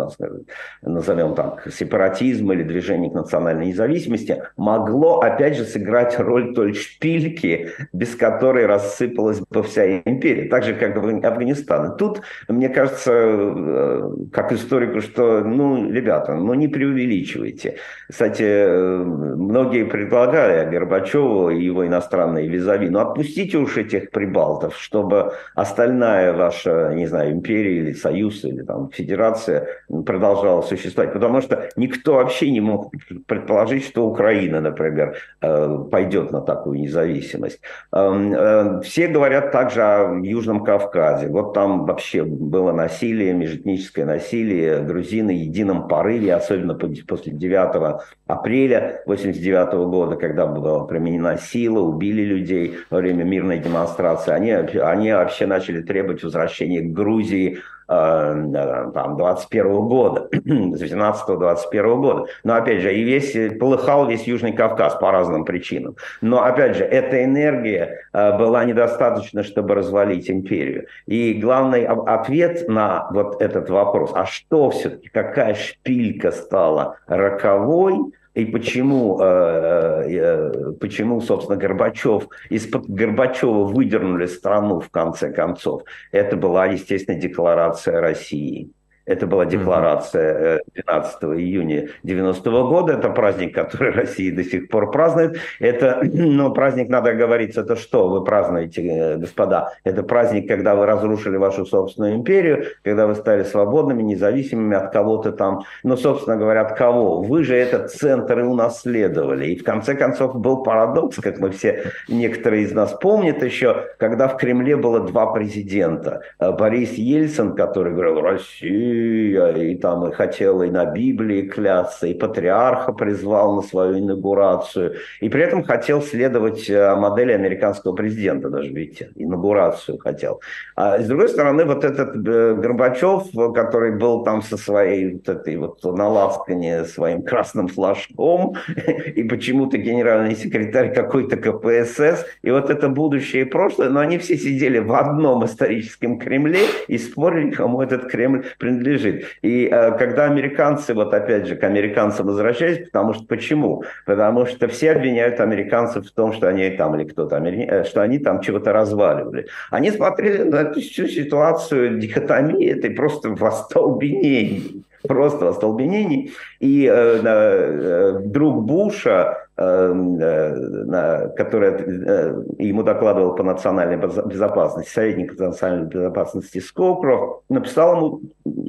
назовем так, сепаратизма или движения к национальной независимости, могло, опять же, сыграть роль той шпильки, без которой рассыпалась бы вся империя, так же, как в Афганистан. тут, мне кажется, как историку, что, ну, ребята, ну, не преувеличивайте. Кстати, многие предлагали Горбачеву и его иностранные и визави. Но отпустите уж этих прибалтов, чтобы остальная ваша, не знаю, империя или союз, или там федерация продолжала существовать. Потому что никто вообще не мог предположить, что Украина, например, э, пойдет на такую независимость. Эм, э, все говорят также о Южном Кавказе. Вот там вообще было насилие, межэтническое насилие, грузины в едином порыве, особенно после 9 апреля 89 года, когда была применена сила, убили людей во время мирной демонстрации, они, они вообще начали требовать возвращения к Грузии э, там, 21 года, 19-21 года. Но опять же, и весь, полыхал весь Южный Кавказ по разным причинам. Но опять же, эта энергия э, была недостаточна, чтобы развалить империю. И главный ответ на вот этот вопрос, а что все-таки, какая шпилька стала роковой, и почему э, э, почему, собственно, Горбачев, из-под Горбачева выдернули страну в конце концов, это была, естественно, декларация России. Это была декларация 12 июня 90 -го года. Это праздник, который Россия до сих пор празднует. Это, ну, праздник, надо говорить, это что вы празднуете, э, господа? Это праздник, когда вы разрушили вашу собственную империю, когда вы стали свободными, независимыми от кого-то там. Ну, собственно говоря, от кого? Вы же этот центр и унаследовали. И в конце концов был парадокс, как мы все, некоторые из нас помнят еще, когда в Кремле было два президента. Э, Борис Ельцин, который говорил, Россия и там и хотел и на Библии клясться, и патриарха призвал на свою инаугурацию, и при этом хотел следовать э, модели американского президента даже, видите, инаугурацию хотел. А с другой стороны, вот этот э, Горбачев, который был там со своей вот этой вот на лавкане своим красным флажком, и почему-то генеральный секретарь какой-то КПСС, и вот это будущее и прошлое, но они все сидели в одном историческом Кремле и спорили, кому этот Кремль принадлежит принадлежит. И э, когда американцы, вот опять же, к американцам возвращаюсь, потому что почему? Потому что все обвиняют американцев в том, что они там, или кто-то, э, что они там чего-то разваливали. Они смотрели на эту всю ситуацию дихотомии, это просто в остолбенении просто остолбенений. И э, э, друг Буша, который э, ему докладывал по национальной безопасности, советник по национальной безопасности Скокров, написал ему,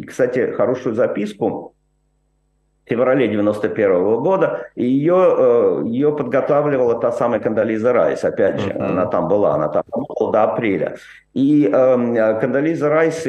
кстати, хорошую записку, в феврале 91 года, и ее, э, ее подготавливала та самая Кандализа Райс, опять же, uh-huh. она там была, она там была до апреля. И э, Кандализа Райс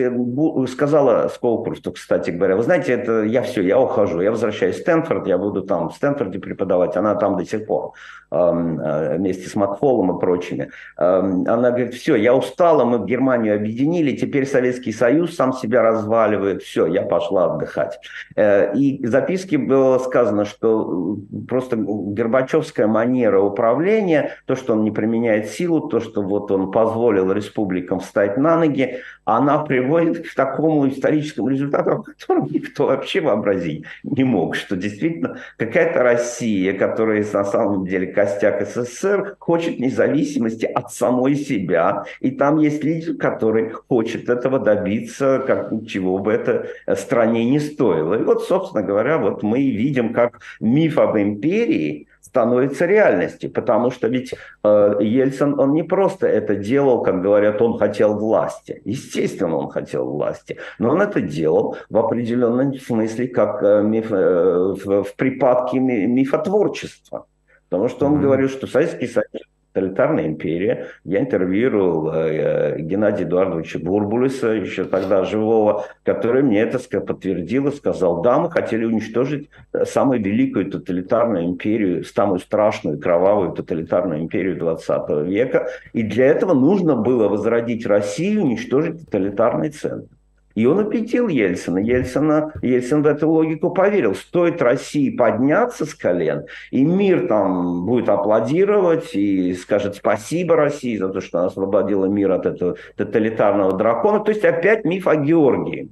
сказала Сколкурсту, кстати говоря, вы знаете, это я все, я ухожу, я возвращаюсь в Стэнфорд, я буду там в Стэнфорде преподавать, она там до сих пор, эм, э, вместе с Макфолом и прочими. Э, она говорит, все, я устала, мы Германию объединили, теперь Советский Союз сам себя разваливает, все, я пошла отдыхать. Э, и в записке было сказано, что э, просто Горбачевская манера управления, то, что он не применяет силу, то, что вот он позволил республикам человеком встать на ноги, она приводит к такому историческому результату, о котором никто вообще вообразить не мог, что действительно какая-то Россия, которая на самом деле костяк СССР, хочет независимости от самой себя, и там есть лидер, который хочет этого добиться, как чего бы это стране не стоило. И вот, собственно говоря, вот мы видим, как миф об империи – становится реальностью, потому что ведь э, Ельцин, он не просто это делал, как говорят, он хотел власти. Естественно, он хотел власти, но он это делал в определенном смысле как э, миф, э, в, в припадке мифотворчества. Потому что он mm-hmm. говорил, что Советский Союз тоталитарная империя. Я интервьюировал э, Геннадия Эдуардовича Бурбулиса, еще тогда живого, который мне это подтвердил и сказал, да, мы хотели уничтожить э, самую великую тоталитарную империю, самую страшную кровавую тоталитарную империю 20 века, и для этого нужно было возродить Россию, уничтожить тоталитарный центр. И он убедил Ельцина. Ельцина. Ельцин в эту логику поверил. Стоит России подняться с колен, и мир там будет аплодировать и скажет спасибо России за то, что она освободила мир от этого тоталитарного дракона. То есть опять миф о Георгии.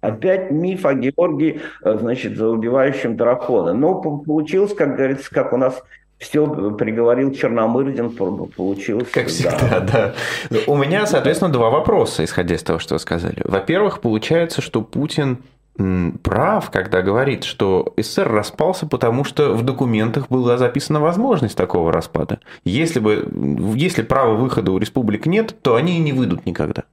Опять миф о Георгии, э, значит, за убивающим дракона. Но получилось, как говорится, как у нас все приговорил Черномырдин, получилось. Как всегда, да. да. У меня, соответственно, два вопроса, исходя из того, что вы сказали. Во-первых, получается, что Путин прав, когда говорит, что СССР распался, потому что в документах была записана возможность такого распада. Если бы, если права выхода у республик нет, то они и не выйдут никогда.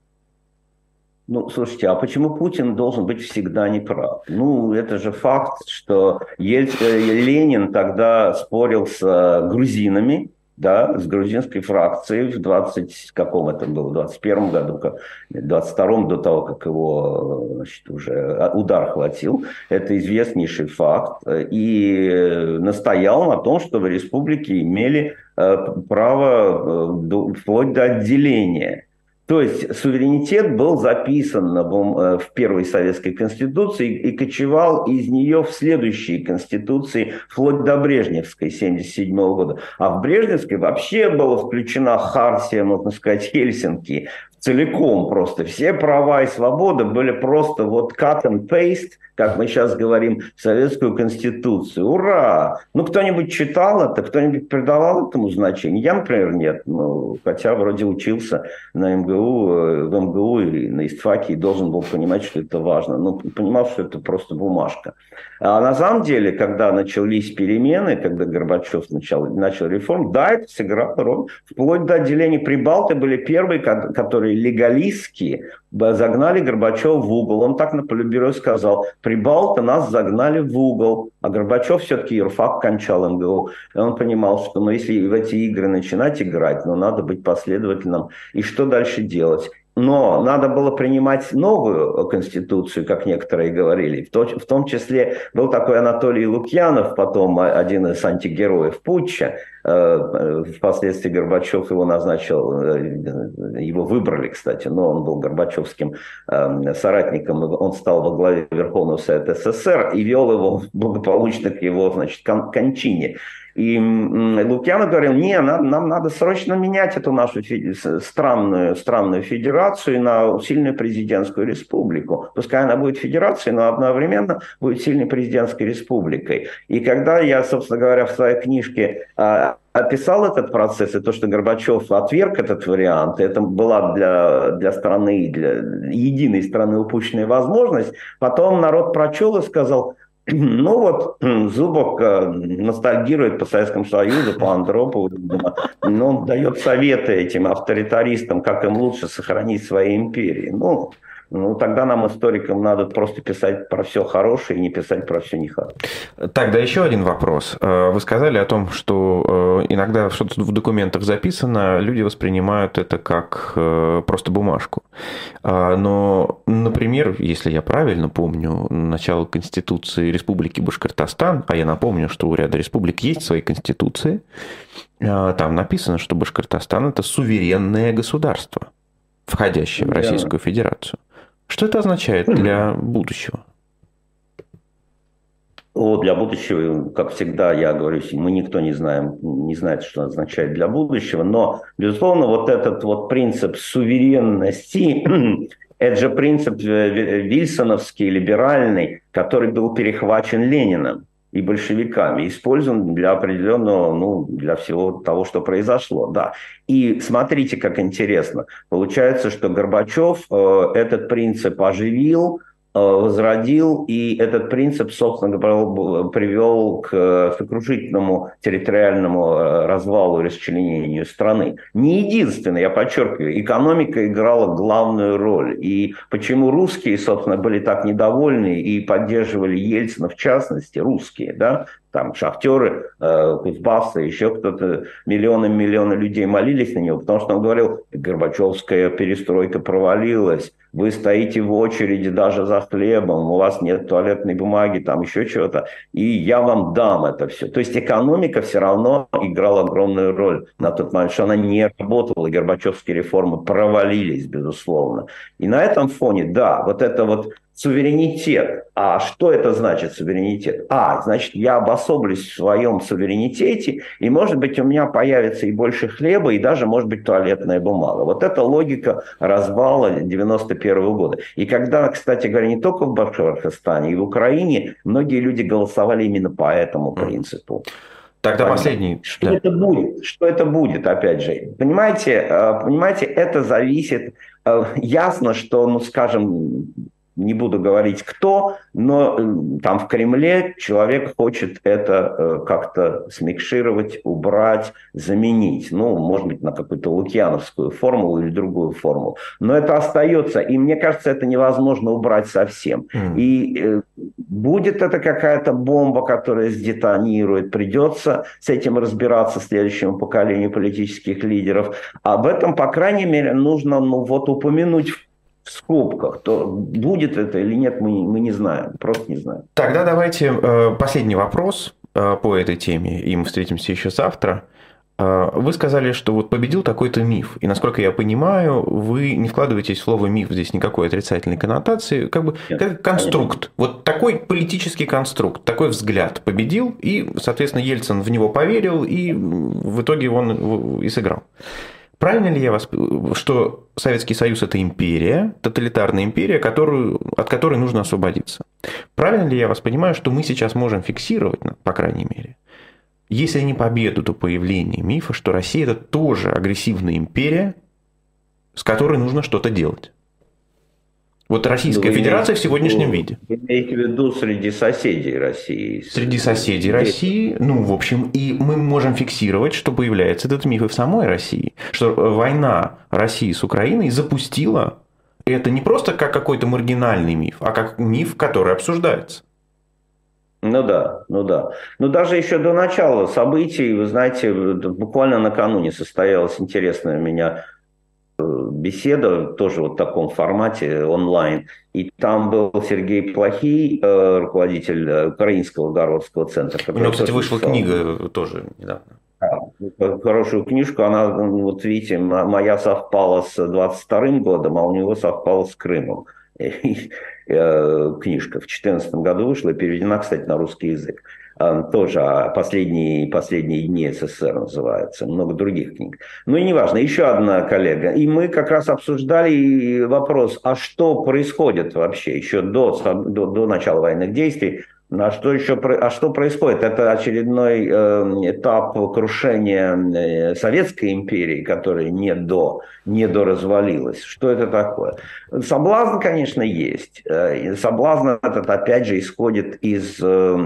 Ну, слушайте, а почему Путин должен быть всегда неправ? Ну, это же факт, что Ель... Э, Ленин тогда спорил с э, грузинами, да, с грузинской фракцией в 20, каком это было, в 21 году, как, 22 до того, как его значит, уже удар хватил. Это известнейший факт. И настоял на том, чтобы республики имели э, право вплоть до отделения то есть суверенитет был записан э, в первой советской конституции и кочевал из нее в следующие конституции вплоть до Брежневской 1977 года. А в Брежневской вообще была включена хартия, можно сказать, Хельсинки, целиком просто. Все права и свободы были просто вот cut and paste, как мы сейчас говорим, в Советскую Конституцию. Ура! Ну, кто-нибудь читал это, кто-нибудь придавал этому значение? Я, например, нет. Ну, хотя вроде учился на МГУ, э, в МГУ и на ИСТФАКе и должен был понимать, что это важно. Но ну, понимал, что это просто бумажка. А на самом деле, когда начались перемены, когда Горбачев начал, начал реформ, да, это сыграло роль. Вплоть до отделения Прибалты были первые, которые легалистские загнали Горбачева в угол. Он так на Политбюро сказал, Прибалты нас загнали в угол. А Горбачев все-таки юрфак кончал МГУ. И он понимал, что ну, если в эти игры начинать играть, ну, надо быть последовательным. И что дальше делать? Но надо было принимать новую конституцию, как некоторые говорили. В, то, в том числе был такой Анатолий Лукьянов, потом один из антигероев Путча. Э, впоследствии Горбачев его назначил, э, его выбрали, кстати, но он был горбачевским э, соратником, он стал во главе Верховного Совета СССР и вел его благополучно к его значит, кон кончине. И Лукьянов говорил, не, нам, нам надо срочно менять эту нашу странную, странную федерацию на сильную президентскую республику. Пускай она будет федерацией, но одновременно будет сильной президентской республикой. И когда я, собственно говоря, в своей книжке а, описал этот процесс, и то, что Горбачев отверг этот вариант, это была для, для страны, для единой страны упущенная возможность, потом народ прочел и сказал, ну вот, Зубок э, ностальгирует по Советскому Союзу, по Андропову, но он дает советы этим авторитаристам, как им лучше сохранить свои империи. Ну, ну, тогда нам, историкам, надо просто писать про все хорошее и не писать про все нехорошее. Тогда еще один вопрос. Э, вы сказали о том, что э, иногда что-то в документах записано, люди воспринимают это как э, просто бумажку. Но, например, если я правильно помню, начало Конституции Республики Башкортостан, а я напомню, что у ряда республик есть свои конституции, там написано, что Башкортостан – это суверенное государство входящее в Российскую Федерацию. Что это означает для будущего? О, для будущего, как всегда, я говорю, мы никто не знаем, не знает, что означает для будущего, но, безусловно, вот этот вот принцип суверенности, это же принцип э, вильсоновский, либеральный, который был перехвачен Лениным и большевиками, использован для определенного, ну, для всего того, что произошло, да. И смотрите, как интересно. Получается, что Горбачев э, этот принцип оживил, возродил, и этот принцип, собственно говоря, привел к сокрушительному территориальному э, развалу и расчленению страны. Не единственное, я подчеркиваю, экономика играла главную роль. И почему русские, собственно, были так недовольны и поддерживали Ельцина, в частности, русские, да, там шахтеры, э, Кузбасса, еще кто-то, миллионы-миллионы людей молились на него, потому что он говорил, Горбачевская перестройка провалилась, вы стоите в очереди даже за хлебом, у вас нет туалетной бумаги, там еще чего-то, и я вам дам это все. То есть экономика все равно играла огромную роль на тот момент, что она не работала, Горбачевские реформы провалились, безусловно. И на этом фоне, да, вот это вот суверенитет. А что это значит суверенитет? А, значит, я обособлюсь в своем суверенитете, и, может быть, у меня появится и больше хлеба, и даже, может быть, туалетная бумага. Вот это логика развала 91 -го года. И когда, кстати говоря, не только в Башкортостане, и в Украине, многие люди голосовали именно по этому принципу. Тогда Понятно. последний. Что да. это будет? Что это будет, опять же? Понимаете, э, понимаете, это зависит. Э, ясно, что, ну, скажем, не буду говорить кто, но там в Кремле человек хочет это э, как-то смикшировать, убрать, заменить. Ну, может быть, на какую-то лукьяновскую формулу или другую формулу. Но это остается. И мне кажется, это невозможно убрать совсем. Mm. И э, будет это какая-то бомба, которая сдетонирует. Придется с этим разбираться следующему поколению политических лидеров. Об этом, по крайней мере, нужно ну, вот упомянуть в в скобках, то будет это или нет, мы, мы не знаем, просто не знаем. Тогда давайте э, последний вопрос э, по этой теме, и мы встретимся еще завтра. Э, вы сказали, что вот победил такой-то миф, и насколько я понимаю, вы не вкладываете в слово миф здесь никакой отрицательной коннотации, как бы Нет, как конструкт, конечно. вот такой политический конструкт, такой взгляд победил, и, соответственно, Ельцин в него поверил, и в итоге он и сыграл. Правильно ли я вас, что Советский Союз это империя, тоталитарная империя, которую, от которой нужно освободиться? Правильно ли я вас понимаю, что мы сейчас можем фиксировать, по крайней мере, если не победу, то появление мифа, что Россия это тоже агрессивная империя, с которой нужно что-то делать? Вот Российская ну, Федерация в сегодняшнем виде. Вы имеете в виду среди соседей России? Среди соседей России, ну, в общем, и мы можем фиксировать, что появляется этот миф и в самой России, что война России с Украиной запустила это не просто как какой-то маргинальный миф, а как миф, который обсуждается. Ну да, ну да. Но даже еще до начала событий, вы знаете, буквально накануне состоялась интересная у меня беседа, тоже вот в таком формате онлайн. И там был Сергей Плохий, э, руководитель э, Украинского Городского центра. У него, кстати, вышла писал. книга тоже недавно. Хорошую книжку, она, вот видите, моя совпала с 22 годом, а у него совпала с Крымом. Э, книжка в 2014 году вышла, переведена, кстати, на русский язык. Тоже «Последние, последние дни СССР» называется, много других книг. Ну и неважно, еще одна коллега. И мы как раз обсуждали вопрос, а что происходит вообще еще до, до, до начала военных действий а что еще, а что происходит? Это очередной э, этап крушения э, Советской империи, которая не до, не до развалилась. Что это такое? Соблазн, конечно, есть. Э, соблазн этот, опять же, исходит из, э,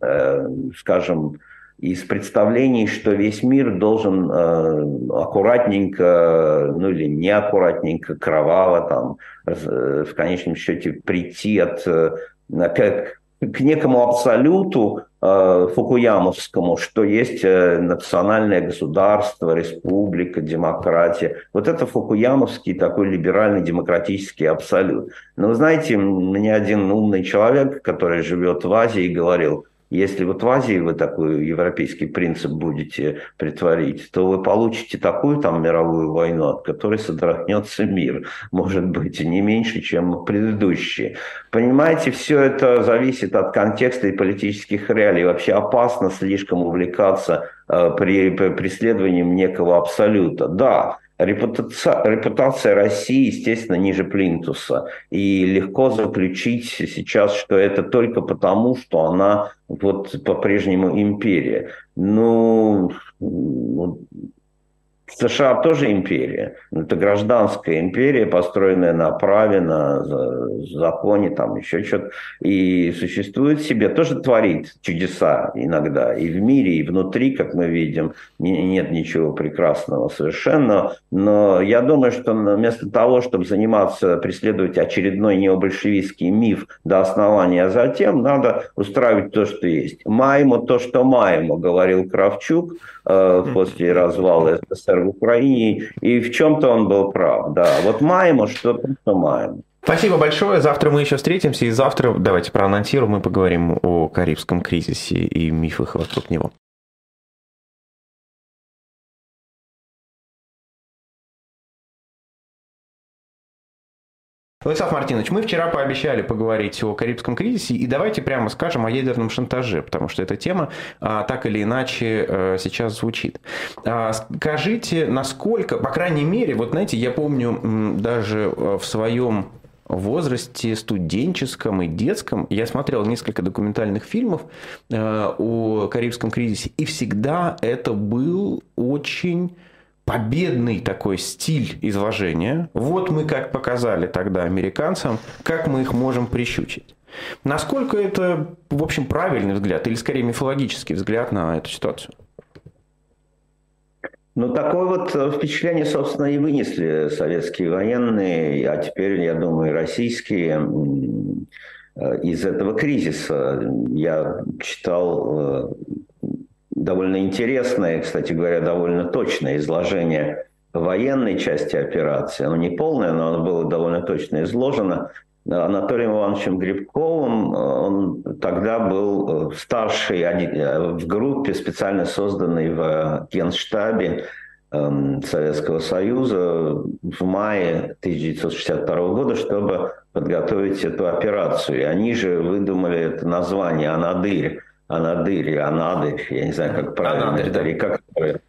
э, скажем, из представлений, что весь мир должен э, аккуратненько, ну или неаккуратненько, кроваво там, э, в конечном счете прийти от э, как к некому абсолюту э, фукуямовскому, что есть э, национальное государство, республика, демократия. Вот это фукуямовский такой либеральный демократический абсолют. Но вы знаете, мне один умный человек, который живет в Азии, говорил – если вот в Азии вы такой европейский принцип будете притворить, то вы получите такую там мировую войну, от которой содрогнется мир. Может быть, не меньше, чем предыдущие. Понимаете, все это зависит от контекста и политических реалий. Вообще опасно слишком увлекаться э, при, преследованием некого абсолюта. Да, Репутация, репутация России, естественно, ниже плинтуса. И легко заключить сейчас, что это только потому, что она вот по-прежнему империя. Ну, США тоже империя. Это гражданская империя, построенная на праве, на законе, там еще что-то. И существует себе, тоже творит чудеса иногда. И в мире, и внутри, как мы видим, нет ничего прекрасного совершенно. Но я думаю, что вместо того, чтобы заниматься, преследовать очередной необольшевистский миф до основания, а затем надо устраивать то, что есть. Маемо то, что маемо, говорил Кравчук э, после развала СССР В Украине, и в чем-то он был прав, да. Вот маем что-то, что маем. Спасибо большое. Завтра мы еще встретимся, и завтра, давайте проанонсируем, мы поговорим о Карибском кризисе и мифах вокруг него. Владислав Мартинович, мы вчера пообещали поговорить о Карибском кризисе, и давайте прямо скажем о ядерном шантаже, потому что эта тема а, так или иначе а, сейчас звучит. А, скажите, насколько, по крайней мере, вот знаете, я помню даже в своем возрасте студенческом и детском я смотрел несколько документальных фильмов э, о Карибском кризисе, и всегда это был очень победный такой стиль изложения. Вот мы как показали тогда американцам, как мы их можем прищучить. Насколько это, в общем, правильный взгляд или скорее мифологический взгляд на эту ситуацию? Ну, такое вот впечатление, собственно, и вынесли советские военные, а теперь, я думаю, российские из этого кризиса. Я читал э, довольно интересное, кстати говоря, довольно точное изложение военной части операции. Оно не полное, но оно было довольно точно изложено. Анатолием Ивановичем Грибковым, он тогда был старший в группе, специально созданной в Генштабе эм, Советского Союза в мае 1962 года, чтобы подготовить эту операцию. И они же выдумали это название «Анадырь», Анадырь, Анадырь, я не знаю, как правильно, Анадырь, да. река, которая...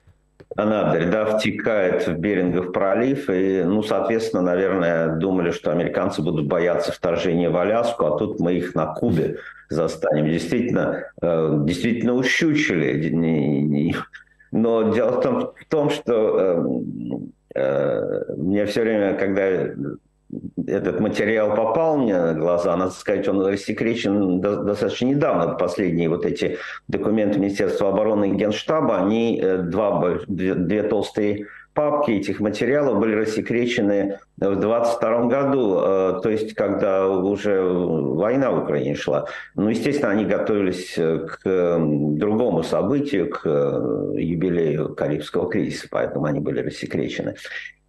Анадырь, да, втекает в Берингов пролив, и, ну, соответственно, наверное, думали, что американцы будут бояться вторжения в Аляску, а тут мы их на Кубе застанем. Действительно, э, действительно ущучили. Но дело в том, в том что э, э, мне все время, когда этот материал попал мне на глаза, надо сказать, он рассекречен достаточно недавно. Последние вот эти документы Министерства обороны и Генштаба, они э, два, две, толстые папки этих материалов были рассекречены в 22 году, э, то есть когда уже война в Украине шла. Ну, естественно, они готовились к другому событию, к э, юбилею Карибского кризиса, поэтому они были рассекречены.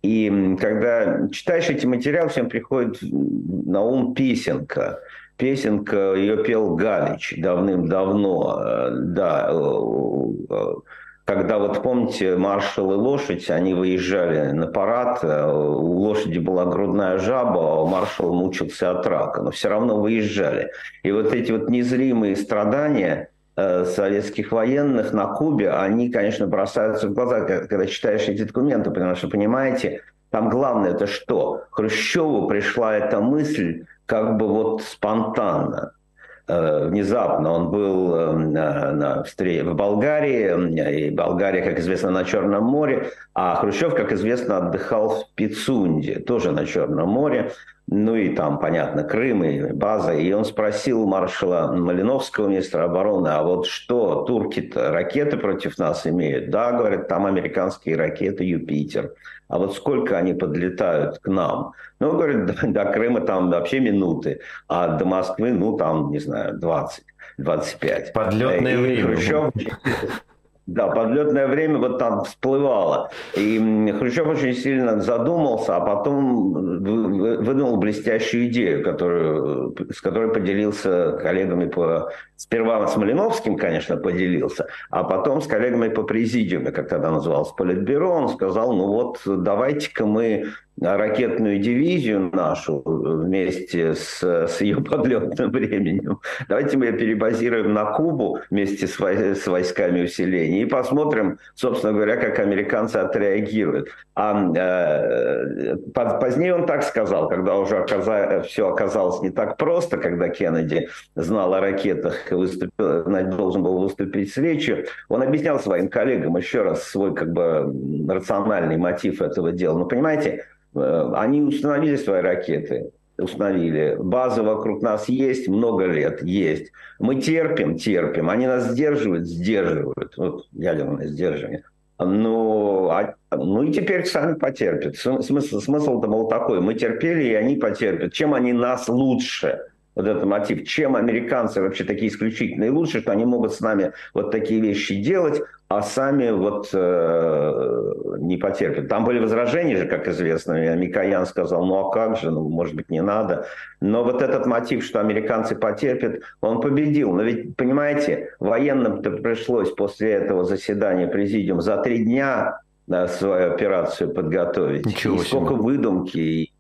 И когда читаешь эти материалы, всем приходит на ум песенка. Песенка, ее пел Галич давным-давно. Э, да, э, э, когда вот помните, маршал и лошадь, они выезжали на парад, у лошади была грудная жаба, а маршал мучился от рака, но все равно выезжали. И вот эти вот незримые страдания – советских военных на Кубе, они, конечно, бросаются в глаза, когда читаешь эти документы, потому что, понимаете, там главное это что? Хрущеву пришла эта мысль как бы вот спонтанно, э, внезапно. Он был э, на, на в Болгарии, и Болгария, как известно, на Черном море, а Хрущев, как известно, отдыхал в Пицунде, тоже на Черном море ну и там, понятно, Крым и база. И он спросил маршала Малиновского, министра обороны, а вот что, турки-то ракеты против нас имеют? Да, говорят, там американские ракеты «Юпитер». А вот сколько они подлетают к нам? Ну, говорят, до, до Крыма там вообще минуты, а до Москвы, ну, там, не знаю, 20, 25. Подлетное и время. Хрущев да, подлетное время вот там всплывало. И Хрущев очень сильно задумался, а потом выдумал блестящую идею, которую, с которой поделился коллегами по... Сперва с Малиновским, конечно, поделился, а потом с коллегами по президиуме, как тогда называлось, Политбюро. Он сказал, ну вот давайте-ка мы ракетную дивизию нашу вместе с, с ее подлетным временем. Давайте мы ее перебазируем на Кубу вместе с, с войсками усиления и посмотрим, собственно говоря, как американцы отреагируют. А э, позднее он так сказал, когда уже оказа, все оказалось не так просто, когда Кеннеди знал о ракетах и выступил, должен был выступить с речью, он объяснял своим коллегам еще раз свой как бы рациональный мотив этого дела. Но понимаете, Э, они установили свои ракеты, установили. Базы вокруг нас есть много лет, есть. Мы терпим, терпим. Они нас сдерживают, сдерживают. Вот ядерное сдерживание. Ну, а, ну и теперь сами потерпят. Смысл, смысл-то был такой. Мы терпели, и они потерпят. Чем они нас лучше? Вот этот мотив, чем американцы вообще такие исключительные лучше, что они могут с нами вот такие вещи делать, а сами вот э, не потерпят. Там были возражения же, как известно. Микоян сказал, ну а как же, ну может быть не надо. Но вот этот мотив, что американцы потерпят, он победил. Но ведь, понимаете, военным-то пришлось после этого заседания президиума за три дня да, свою операцию подготовить. Ничего и сколько выдумки, и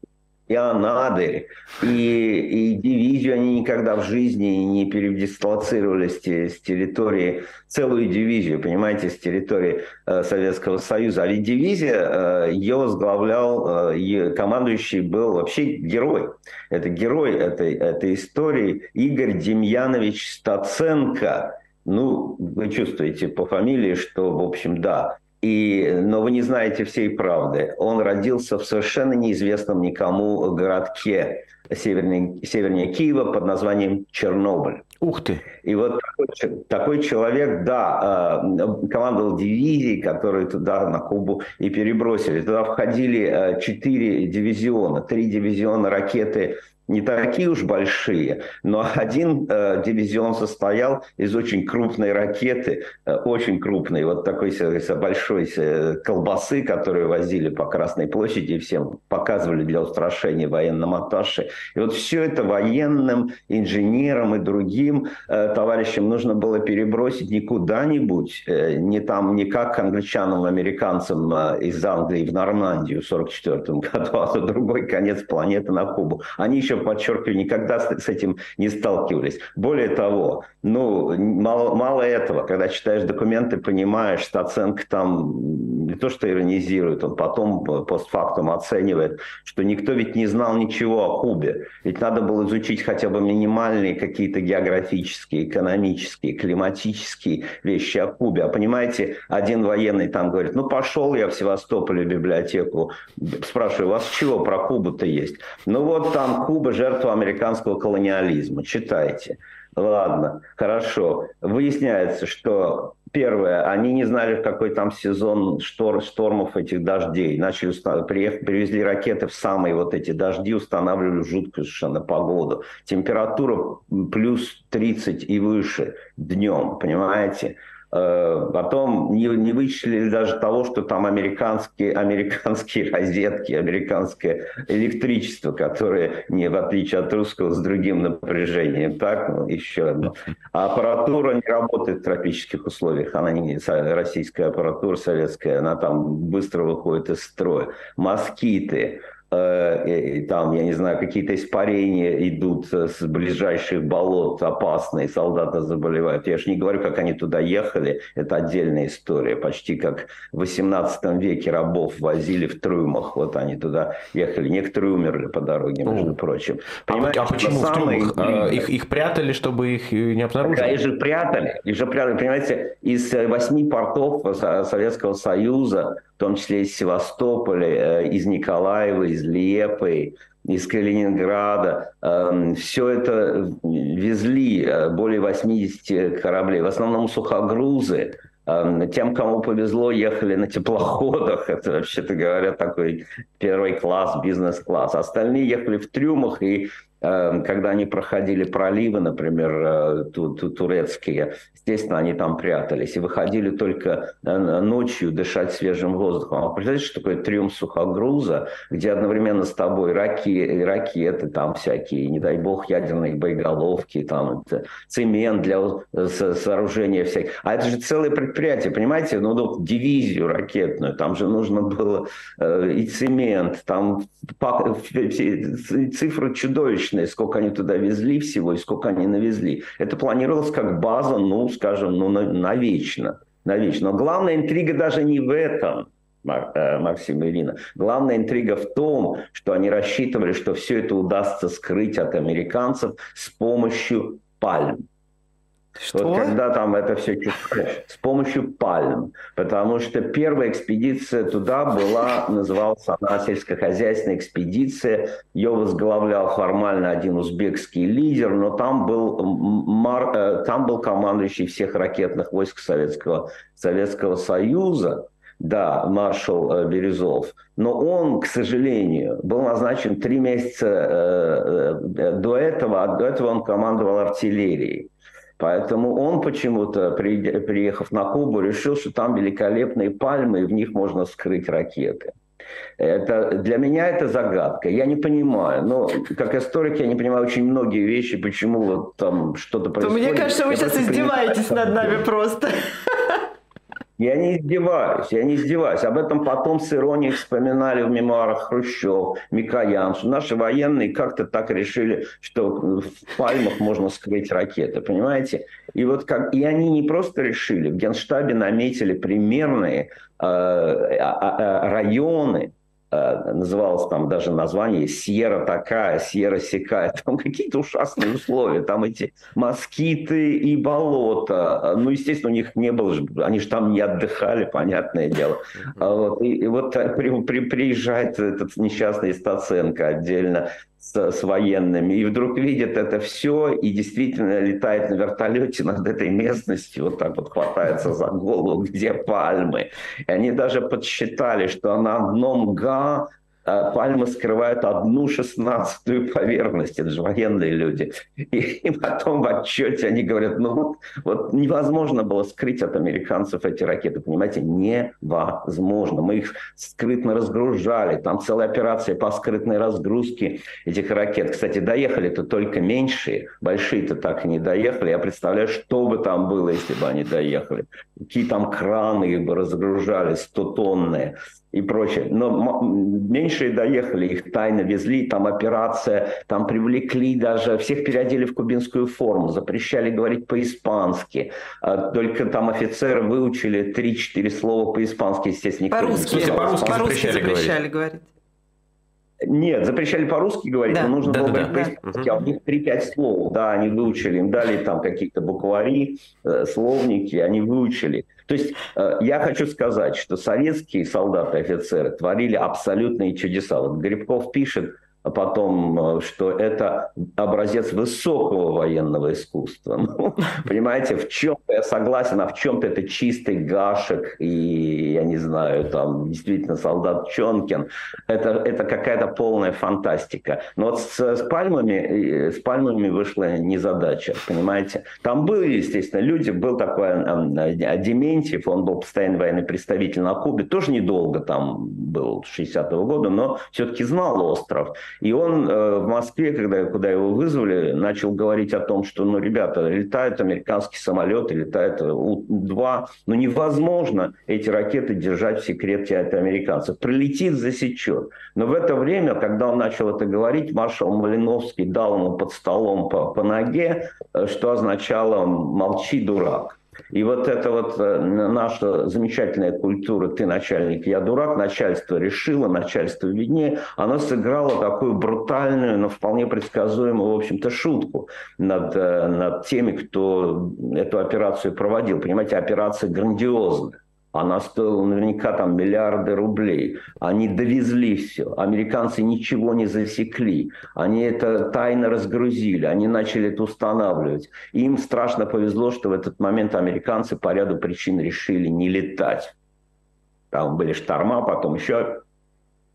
Анадырь, и, и дивизию они никогда в жизни не передислоцировали с, с территории, целую дивизию, понимаете, с территории э, Советского Союза. А ведь дивизия, э, ее возглавлял, э, командующий был вообще герой. Это герой этой, этой истории Игорь Демьянович Стаценко. Ну, вы чувствуете по фамилии, что, в общем, да, и, но вы не знаете всей правды. Он родился в совершенно неизвестном никому городке севернее, севернее Киева под названием Чернобыль. Ух ты! И вот такой, такой человек, да, э, командовал дивизией, которые туда, на Кубу, и перебросили. Туда входили э, четыре дивизиона, три дивизиона ракеты не такие уж большие, но один э, дивизион состоял из очень крупной ракеты, э, очень крупной, вот такой большой э, колбасы, которую возили по Красной площади и всем показывали для устрашения военным атташе. И вот все это военным, инженерам и другим э, товарищам нужно было перебросить не куда-нибудь, э, не там, не как англичанам, американцам э, из Англии в Нормандию в 1944 году, а на другой конец планеты на Кубу. Они еще подчеркиваю, никогда с этим не сталкивались. Более того, ну, мало, мало этого, когда читаешь документы, понимаешь, что оценка там не то что иронизирует, он потом постфактум оценивает, что никто ведь не знал ничего о Кубе. Ведь надо было изучить хотя бы минимальные какие-то географические, экономические, климатические вещи о Кубе. А понимаете, один военный там говорит, ну пошел я в Севастополе в библиотеку, спрашиваю, у вас чего про Кубу-то есть? Ну вот там Куба жертва американского колониализма, читайте. Ладно, хорошо. Выясняется, что первое, они не знали, какой там сезон штор, штормов этих дождей. Начали приехали, привезли ракеты в самые вот эти дожди, устанавливали жуткую совершенно погоду. Температура плюс 30 и выше днем, понимаете? Э, потом не, не вычислили даже того, что там американские, американские розетки, американское электричество, которое, не в отличие от русского, с другим напряжением. Так, ну, еще одно. А аппаратура не работает в тропических условиях. Она не российская аппаратура, советская, она там быстро выходит из строя. Москиты, Э, там, я не знаю, какие-то испарения идут с ближайших болот опасные, солдаты заболевают. Я же не говорю, как они туда ехали, это отдельная история. Почти как в 18 веке рабов возили в трюмах, вот они туда ехали. Некоторые умерли по дороге, между прочим. А Понимаете, а, почему в трюмах? А, их, их прятали, чтобы их не обнаружили? Да, их же прятали, их же прятали. Понимаете, из восьми портов Советского Союза в том числе из Севастополя, э, из Николаева, из Лепы, из Калининграда. Эм, Все это везли э, более 80 кораблей, в основном сухогрузы. Эм, тем, кому повезло, ехали на теплоходах. Это, вообще-то говоря, такой первый класс, бизнес-класс. Остальные ехали в трюмах и Эм, когда они проходили проливы, например, э, турецкие, естественно, они там прятались и выходили только э, ночью дышать свежим воздухом. А представляете, что такое трюм сухогруза, где одновременно с тобой раки, ракеты, там всякие, не дай бог, ядерные боеголовки, там цемент для сооружения всяких. А это же целое предприятие, понимаете? Ну, ну дивизию ракетную, там же нужно было э, и цемент, там цифры чудовищные сколько они туда везли всего и сколько они навезли. Это планировалось как база, ну, скажем, ну, навечно. навечно. Но главная интрига даже не в этом, э, Максим и Ирина. Главная интрига в том, что они рассчитывали, что все это удастся скрыть от американцев с помощью пальм. Что? Вот когда там это все читаешь, с помощью пальм. Потому что первая экспедиция туда была, называлась она сельскохозяйственная экспедиция. Ее возглавлял формально один узбекский лидер, но там был, мар, э, там был командующий всех ракетных войск Советского, Советского Союза. Да, маршал э, Березов. Но он, к сожалению, был назначен три месяца э, до этого, а до этого он командовал артиллерией. Поэтому он почему-то, приехав на Кубу, решил, что там великолепные пальмы, и в них можно скрыть ракеты. Это, для меня это загадка. Я не понимаю. Но как историк я не понимаю очень многие вещи, почему вот там что-то происходит. То мне кажется, вы я сейчас издеваетесь над нами просто. Я не издеваюсь, я не издеваюсь. Об этом потом с иронией вспоминали в мемуарах Хрущев, Микоян, что наши военные как-то так решили, что в пальмах можно скрыть ракеты, понимаете? И вот как и они не просто решили, в Генштабе наметили примерные э, э, районы, Э, называлось там даже название Сьерра такая, Сьерра сякая, там какие-то ужасные условия, там эти москиты и болота, ну, естественно, у них не было, они же там не отдыхали, понятное дело. А вот, и, и вот при, при, приезжает этот несчастный Стаценко отдельно с, с военными, и вдруг видит это все, и действительно летает на вертолете над этой местностью, вот так вот хватается за голову, где пальмы. И они даже подсчитали, что на одном га пальмы скрывают одну шестнадцатую поверхность, это же военные люди. И, и потом в отчете они говорят, ну вот, вот невозможно было скрыть от американцев эти ракеты, понимаете, невозможно. Мы их скрытно разгружали, там целая операция по скрытной разгрузке этих ракет. Кстати, доехали-то только меньшие, большие-то так и не доехали. Я представляю, что бы там было, если бы они доехали. Какие там краны бы разгружали, 100-тонные и прочее. Но меньше меньшие доехали, их тайно везли, там операция, там привлекли даже, всех переодели в кубинскую форму, запрещали говорить по-испански. А только там офицеры выучили 3-4 слова по-испански, естественно. По-русски. По-русски, по-русски запрещали, запрещали говорить. Нет, запрещали по-русски говорить, да. но нужно да, было да, говорить да. по-испански, а у них 3-5 слов, да, они выучили, им дали там какие-то буквари, э, словники, они выучили. То есть э, я хочу сказать, что советские солдаты офицеры творили абсолютные чудеса. Вот Грибков пишет, потом, э, что это образец высокого военного искусства. Ну, понимаете, в чем-то я согласен, а в чем-то это чистый Гашек и, я не знаю, там действительно солдат Чонкин. Это, это какая-то полная фантастика. Но вот с, с, пальмами, с пальмами вышла незадача, понимаете. Там были, естественно, люди, был такой Дементьев, он был постоянный военный представитель на Кубе, тоже недолго там был, 60-го года, но все-таки знал остров. И он э, в Москве, когда, куда его вызвали, начал говорить о том, что, ну, ребята, летают американские самолеты, летают У-2, но невозможно эти ракеты держать в секрете от американцев. Прилетит, засечет. Но в это время, когда он начал это говорить, маршал Малиновский дал ему под столом по, по ноге, э, что означало «молчи, дурак». И вот эта вот э, наша замечательная культура «ты начальник, я дурак», начальство решило, начальство виднее, она сыграла такую брутальную, но вполне предсказуемую, в общем-то, шутку над, э, над теми, кто эту операцию проводил. Понимаете, операция грандиозная. Она стоила наверняка там миллиарды рублей. Они довезли все. Американцы ничего не засекли. Они это тайно разгрузили. Они начали это устанавливать. Им страшно повезло, что в этот момент американцы по ряду причин решили не летать. Там были шторма, потом еще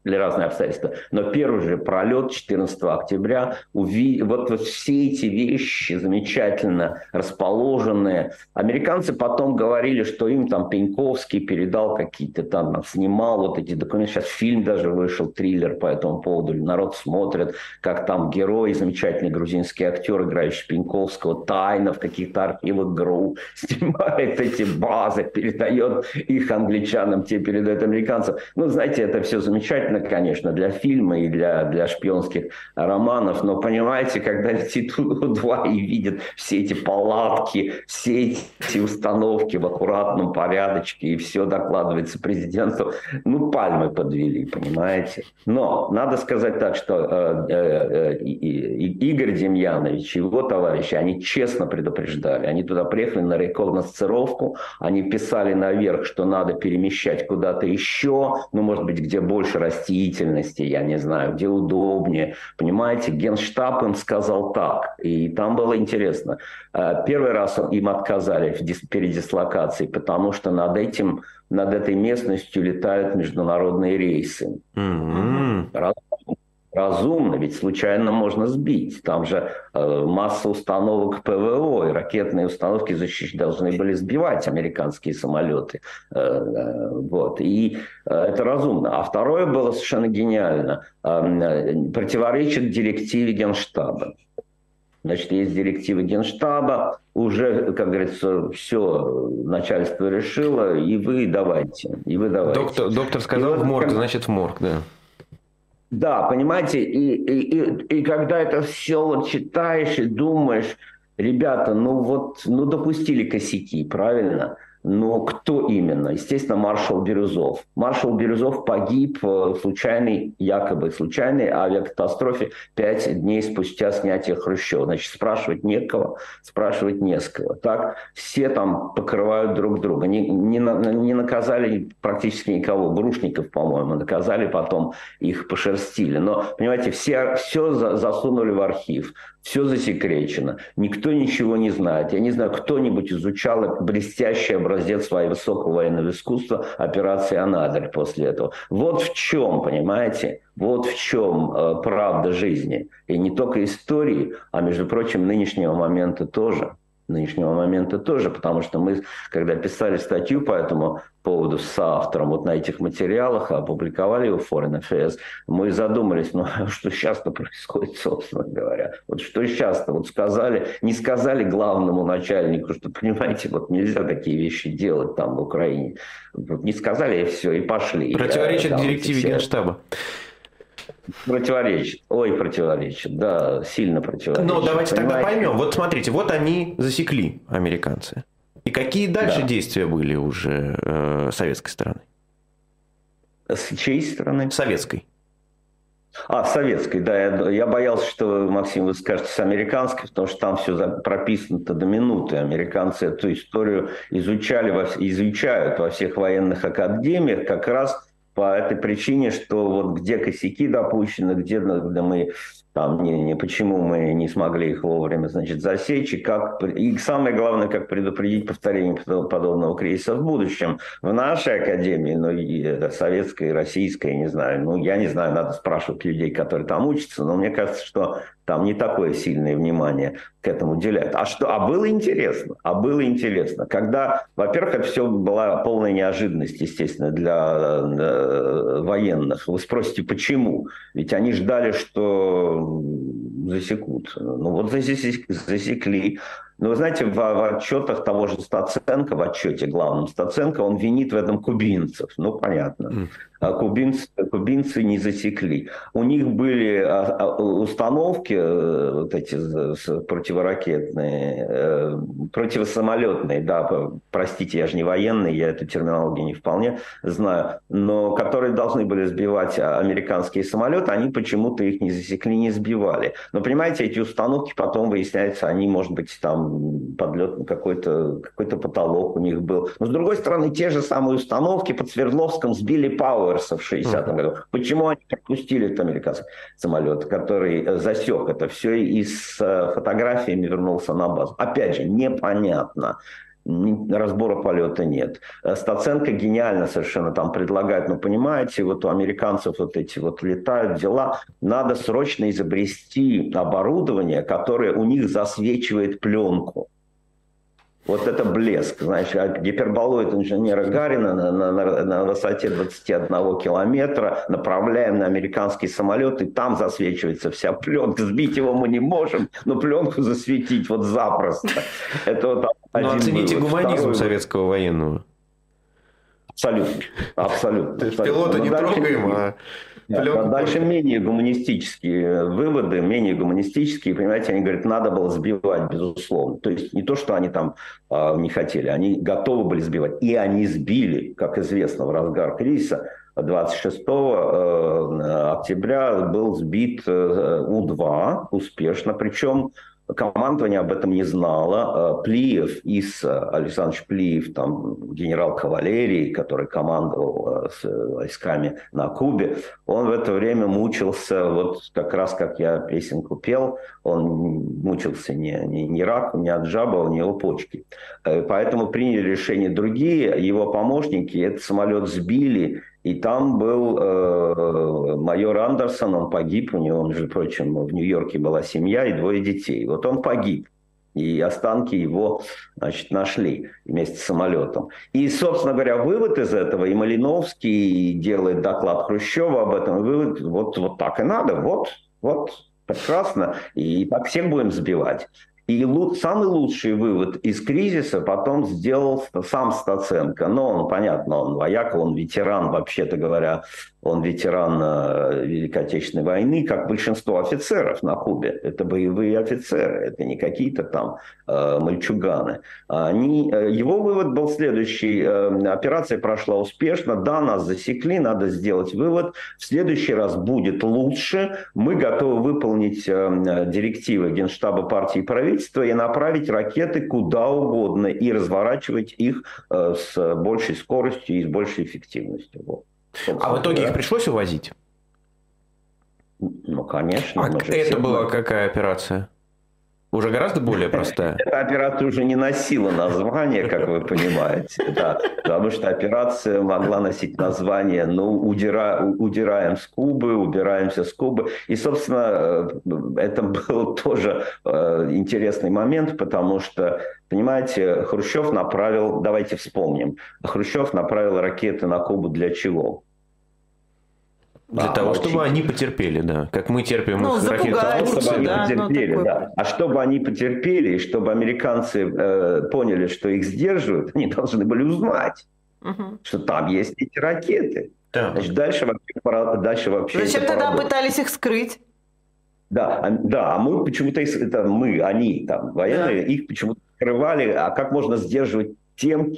для разных обстоятельств. Но первый же пролет 14 октября, уви... вот, вот все эти вещи замечательно расположенные. Американцы потом говорили, что им там Пеньковский передал какие-то там, снимал вот эти документы. Сейчас фильм даже вышел, триллер по этому поводу. Народ смотрит, как там герой, замечательный грузинский актер, играющий Пеньковского, тайно в каких-то архивах ГРУ снимает эти базы, передает их англичанам, те передают американцам. Ну, знаете, это все замечательно замечательно, конечно, для фильма и для, для шпионских романов, но понимаете, когда летит У-2 и видит все эти палатки, все эти установки в аккуратном порядочке, и все докладывается президенту, ну, пальмы подвели, понимаете. Но надо сказать так, что э, э, э, Игорь Демьянович и его товарищи, они честно предупреждали, они туда приехали на рекогносцировку, они писали наверх, что надо перемещать куда-то еще, ну, может быть, где больше растений, растительности, я не знаю, где удобнее. Понимаете, генштаб им сказал так, и там было интересно. Э, первый раз им отказали в передислокации, потому что над этим, над этой местностью летают международные рейсы. Mm-hmm разумно, ведь случайно можно сбить. Там же э, масса установок ПВО, и ракетные установки защищ... должны были сбивать американские самолеты. Э, э, вот. И э, это разумно. А второе было совершенно гениально. Э, противоречит директиве Генштаба. Значит, есть директивы Генштаба, уже, как говорится, все начальство решило, и вы давайте, и вы давайте. Доктор, доктор сказал и в морг, как... значит в морг, да. Да, понимаете, и, и, и, и когда это все вот читаешь и думаешь, ребята, ну вот, ну допустили косяки, правильно? Но кто именно? Естественно, маршал Бирюзов. Маршал Бирюзов погиб в случайной, якобы случайной авиакатастрофе пять дней спустя снятия Хрущева. Значит, спрашивать некого, спрашивать не с кого. Так все там покрывают друг друга. Не, не, не наказали практически никого. Грушников, по-моему, наказали, потом их пошерстили. Но, понимаете, все, все засунули в архив все засекречено, никто ничего не знает. Я не знаю, кто-нибудь изучал блестящий образец своего высокого военного искусства операции «Анадырь» после этого. Вот в чем, понимаете, вот в чем э, правда жизни. И не только истории, а, между прочим, нынешнего момента тоже нынешнего момента тоже, потому что мы, когда писали статью по этому поводу с автором вот на этих материалах, опубликовали его в Foreign Affairs, мы задумались, ну что сейчас-то происходит, собственно говоря. Вот что сейчас-то, вот сказали, не сказали главному начальнику, что, понимаете, вот нельзя такие вещи делать там в Украине. Вот не сказали, и все, и пошли. Противоречит да, директиве все... Генштаба. Противоречит. Ой, противоречит. Да, сильно противоречит. Ну, давайте Понимаете? тогда поймем. Вот смотрите, вот они засекли, американцы. И какие дальше да. действия были уже э, советской стороны? С чьей стороны? Советской. А, советской, да. Я, я боялся, что, Максим, вы скажете с американской, потому что там все прописано до минуты. Американцы эту историю изучали, изучают во всех военных академиях как раз по этой причине, что вот где косяки допущены, где, где мы там не, не почему мы не смогли их вовремя значит, засечь, и, как, и самое главное, как предупредить повторение подобного кризиса в будущем. В нашей академии, ну, и советской, и российской, не знаю, ну, я не знаю, надо спрашивать людей, которые там учатся, но мне кажется, что там не такое сильное внимание к этому уделяют. А что? А было интересно. А было интересно. Когда, во-первых, это все была полная неожиданность, естественно, для э, военных. Вы спросите, почему? Ведь они ждали, что засекут. Ну вот засекли. Но вы знаете, в, в отчетах того же Стаценко, в отчете главном Стаценко, он винит в этом кубинцев. Ну, понятно. Mm. А кубинцы, кубинцы не засекли. У них были а, а, установки э, вот эти противоракетные, э, противосамолетные, да, простите, я же не военный, я эту терминологию не вполне знаю, но которые должны были сбивать американские самолеты, они почему-то их не засекли, не сбивали. Но понимаете, эти установки потом выясняется, они, может быть, там подлет какой-то какой потолок у них был. Но с другой стороны, те же самые установки под Свердловском сбили Пауэр Пауэрса в 60-м году. Почему они пропустили этот американский самолет, который э, засек это все и с э, фотографиями вернулся на базу? Опять же, непонятно разбора полета нет. Э, Стаценко гениально совершенно там предлагает, ну, понимаете, вот у американцев вот эти вот летают дела, надо срочно изобрести оборудование, которое у них засвечивает пленку. Вот это блеск, значит, а гиперболоид инженера Гарина на, на, на, на высоте 21 километра направляем на американский самолет, и там засвечивается вся пленка. Сбить его мы не можем, но пленку засветить вот запросто. Это вот один Но оцените вывод. гуманизм Второй советского военного. Абсолютно. Абсолютно. То есть пилота не трогаем, а да, дальше менее гуманистические выводы, менее гуманистические, понимаете, они говорят, надо было сбивать, безусловно. То есть не то, что они там э, не хотели, они готовы были сбивать. И они сбили, как известно, в разгар кризиса, 26 э, октября был сбит э, У-2 успешно, причем Командование об этом не знало. Э, Плиев, Ис Александрович Плиев, там, генерал кавалерии, который командовал э, с войсками на Кубе, он в это время мучился, вот как раз как я песенку пел, он мучился не, не, не рак, не от жаба, у него почки. Э, поэтому приняли решение другие, его помощники этот самолет сбили, и там был э, майор Андерсон, он погиб, у него, между прочим, в Нью-Йорке была семья и двое детей. Вот он погиб. И останки его значит, нашли вместе с самолетом. И, собственно говоря, вывод из этого, и Малиновский делает доклад Хрущева об этом, вывод, вот, вот так и надо, вот, вот, прекрасно, и так всех будем сбивать. И самый лучший вывод из кризиса потом сделал сам Стаценко. Но он, понятно, он вояк, он ветеран, вообще-то говоря, он ветеран э, Великой Отечественной войны, как большинство офицеров на Кубе. Это боевые офицеры, это не какие-то там э, мальчуганы. Они, э, его вывод был следующий. Э, операция прошла успешно, да, нас засекли, надо сделать вывод. В следующий раз будет лучше. Мы готовы выполнить э, директивы Генштаба партии и правительства и направить ракеты куда угодно и разворачивать их э, с большей скоростью и с большей эффективностью. Вот. А в итоге да. их пришлось увозить? Ну, конечно. А это была какая операция? Уже гораздо более простая. Эта операция уже не носила название, как вы понимаете. Да, потому что операция могла носить название «Ну, удира, удираем с Кубы, убираемся с Кубы». И, собственно, э, это был тоже э, интересный момент, потому что, понимаете, Хрущев направил, давайте вспомним, Хрущев направил ракеты на Кубу для чего? Для а, того, чтобы они потерпели, да. Как мы терпим ну, их ракеты. Чтобы они да, потерпели, ну, да. А чтобы они потерпели, и чтобы американцы э, поняли, что их сдерживают, они должны были узнать, угу. что там есть эти ракеты. Так. Значит, дальше вообще, дальше вообще Зачем тогда пытались их скрыть? Да, а, да, а мы почему-то, это мы, они там, военные, да. их почему-то скрывали, а как можно сдерживать тем,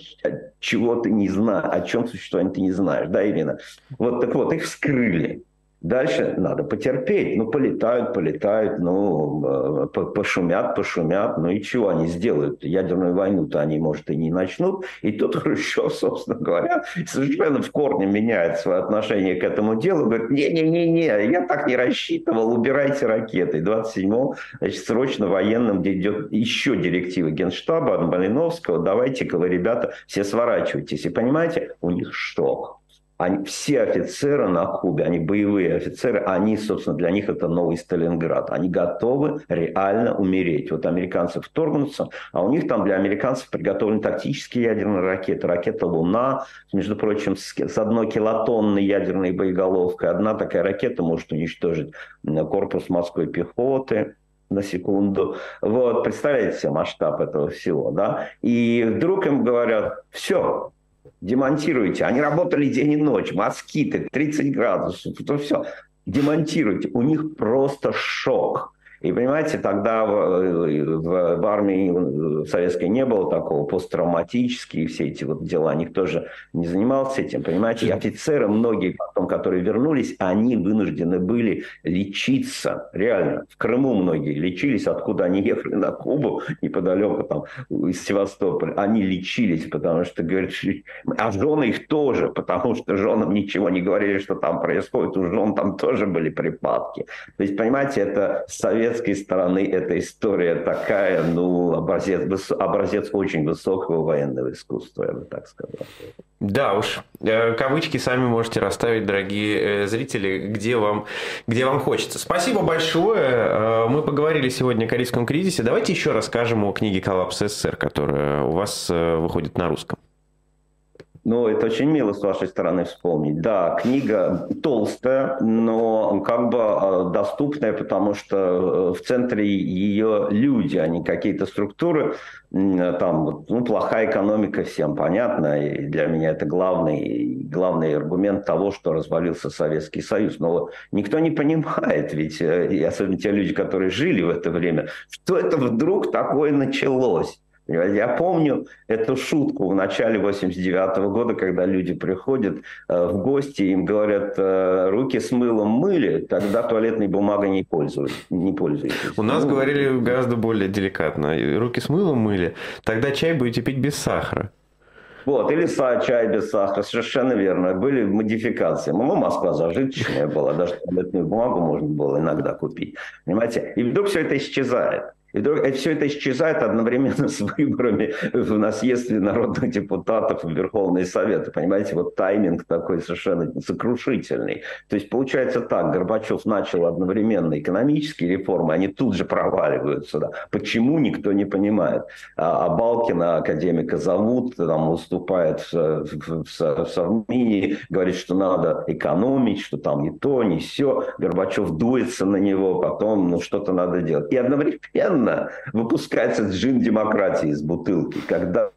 чего ты не знаешь, о чем существование ты не знаешь, да, именно. Вот так вот, их скрыли. Дальше надо потерпеть. Ну, полетают, полетают, ну, э, пошумят, пошумят. Ну и чего они сделают? Ядерную войну-то они, может, и не начнут. И тут Хрущев, собственно говоря, совершенно в корне меняет свое отношение к этому делу. Говорит, не-не-не-не, я так не рассчитывал, убирайте ракеты. 27-го, значит, срочно военным, идет еще директива Генштаба, Малиновского, давайте-ка вы, ребята, все сворачивайтесь. И понимаете, у них шок они, все офицеры на Кубе, они боевые офицеры, они, собственно, для них это новый Сталинград. Они готовы реально умереть. Вот американцы вторгнутся, а у них там для американцев приготовлены тактические ядерные ракеты. Ракета «Луна», между прочим, с, с одной килотонной ядерной боеголовкой. Одна такая ракета может уничтожить корпус морской пехоты на секунду. Вот, представляете себе масштаб этого всего, да? И вдруг им говорят, все, демонтируйте. Они работали день и ночь, москиты, 30 градусов, то все. Демонтируйте. У них просто шок. И понимаете, тогда в, в, в армии советской не было такого посттравматические все эти вот дела, никто же не занимался этим, понимаете. И офицеры, многие потом, которые вернулись, они вынуждены были лечиться, реально. В Крыму многие лечились, откуда они ехали на Кубу, неподалеку там из Севастополя. Они лечились, потому что, говорят, а жены их тоже, потому что женам ничего не говорили, что там происходит. У жен там тоже были припадки. То есть, понимаете, это совет советской стороны эта история такая, ну, образец, образец очень высокого военного искусства, я бы так сказал. Да уж, э, кавычки сами можете расставить, дорогие э, зрители, где вам, где вам хочется. Спасибо большое. Э, мы поговорили сегодня о корейском кризисе. Давайте еще расскажем о книге «Коллапс СССР», которая у вас выходит на русском. Ну, это очень мило с вашей стороны вспомнить. Да, книга толстая, но как бы а, доступная, потому что э, в центре ее люди, а не какие-то структуры. Там, ну, плохая экономика всем понятно, и для меня это главный, главный аргумент того, что развалился Советский Союз. Но никто не понимает, ведь, э, и особенно те люди, которые жили в это время, что это вдруг такое началось. Я помню эту шутку в начале 89 -го года, когда люди приходят э, в гости, им говорят, э, руки с мылом мыли, тогда туалетной бумагой не пользуются. Не пользуйтесь. У нас ну, говорили гораздо более деликатно. Руки с мылом мыли, тогда чай будете пить без сахара. Вот, или чай без сахара, совершенно верно. Были модификации. Ну, Москва зажиточная была, даже туалетную бумагу можно было иногда купить. Понимаете? И вдруг все это исчезает. И вдруг все это исчезает одновременно с выборами на съезде народных депутатов в Верховный Совет. Понимаете, вот тайминг такой совершенно сокрушительный. То есть получается так, Горбачев начал одновременно экономические реформы, они тут же проваливаются. Да. Почему, никто не понимает. А, а Балкина, академика зовут, там уступает в, в, в, в Совмине, говорит, что надо экономить, что там не то, не все. Горбачев дуется на него, потом ну, что-то надо делать. И одновременно постоянно выпускается джин демократии из бутылки, когда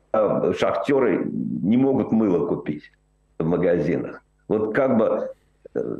шахтеры не могут мыло купить в магазинах. Вот как бы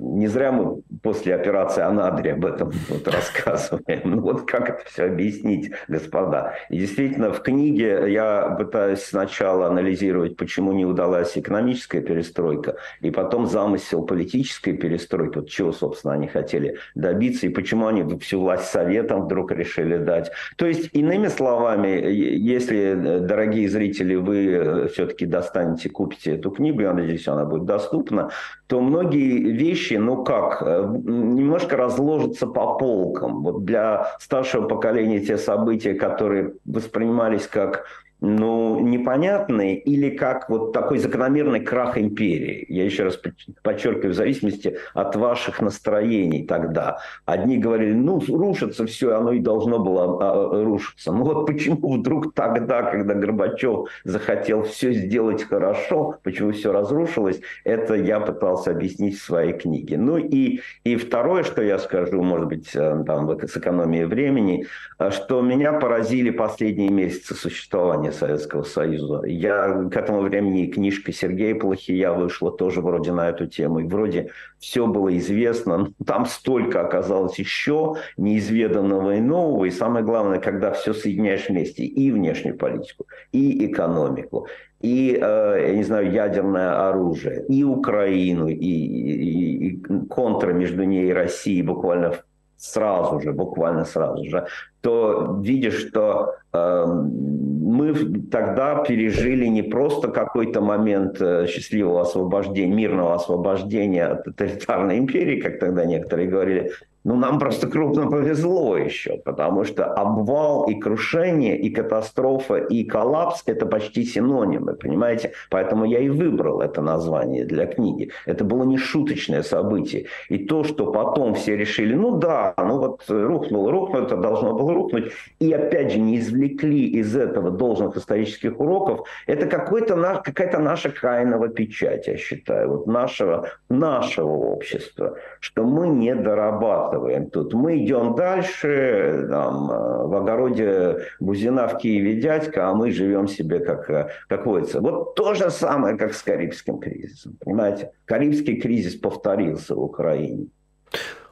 не зря мы после операции Анадри об этом вот рассказываем. Ну вот как это все объяснить, господа? И действительно, в книге я пытаюсь сначала анализировать, почему не удалась экономическая перестройка, и потом замысел политической перестройки, вот чего, собственно, они хотели добиться, и почему они всю власть советам вдруг решили дать. То есть, иными словами, если, дорогие зрители, вы все-таки достанете, купите эту книгу, я надеюсь, она будет доступна, то многие вещи, ну как, э, немножко разложатся по полкам. Вот для старшего поколения те события, которые воспринимались как ну, непонятные или как вот такой закономерный крах империи. Я еще раз подчеркиваю, в зависимости от ваших настроений тогда. Одни говорили, ну, рушится все, оно и должно было а, рушиться. Ну вот почему вдруг тогда, когда Горбачев захотел все сделать хорошо, почему все разрушилось, это я пытался объяснить в своей книге. Ну и, и второе, что я скажу, может быть, э, там, с экономией времени, э, что меня поразили последние месяцы существования корни Советского Союза. Я к этому времени книжка Сергея Плохия вышла тоже вроде на эту тему. И вроде все было известно. Там столько оказалось еще неизведанного и нового. И самое главное, когда все соединяешь вместе, и внешнюю политику, и экономику, и, э, я не знаю, ядерное оружие, и Украину, и, и, и контра между ней и Россией буквально сразу же, буквально сразу же, то видишь, что э, мы тогда пережили не просто какой-то момент э, счастливого освобождения, мирного освобождения от тоталитарной империи, как тогда некоторые говорили, ну, нам просто крупно повезло еще, потому что обвал и крушение, и катастрофа, и коллапс – это почти синонимы, понимаете? Поэтому я и выбрал это название для книги. Это было не шуточное событие. И то, что потом все решили, ну да, ну вот рухнуло, рухнуло, это должно было рухнуть, и опять же не извлекли из этого должных исторических уроков, это какой-то наш, какая-то наша кайнова печать, я считаю, вот нашего, нашего общества, что мы не дорабатываем тут. Мы идем дальше, там, э, в огороде Бузина в Киеве дядька, а мы живем себе как, э, как водится. Вот то же самое, как с Карибским кризисом. Понимаете? Карибский кризис повторился в Украине.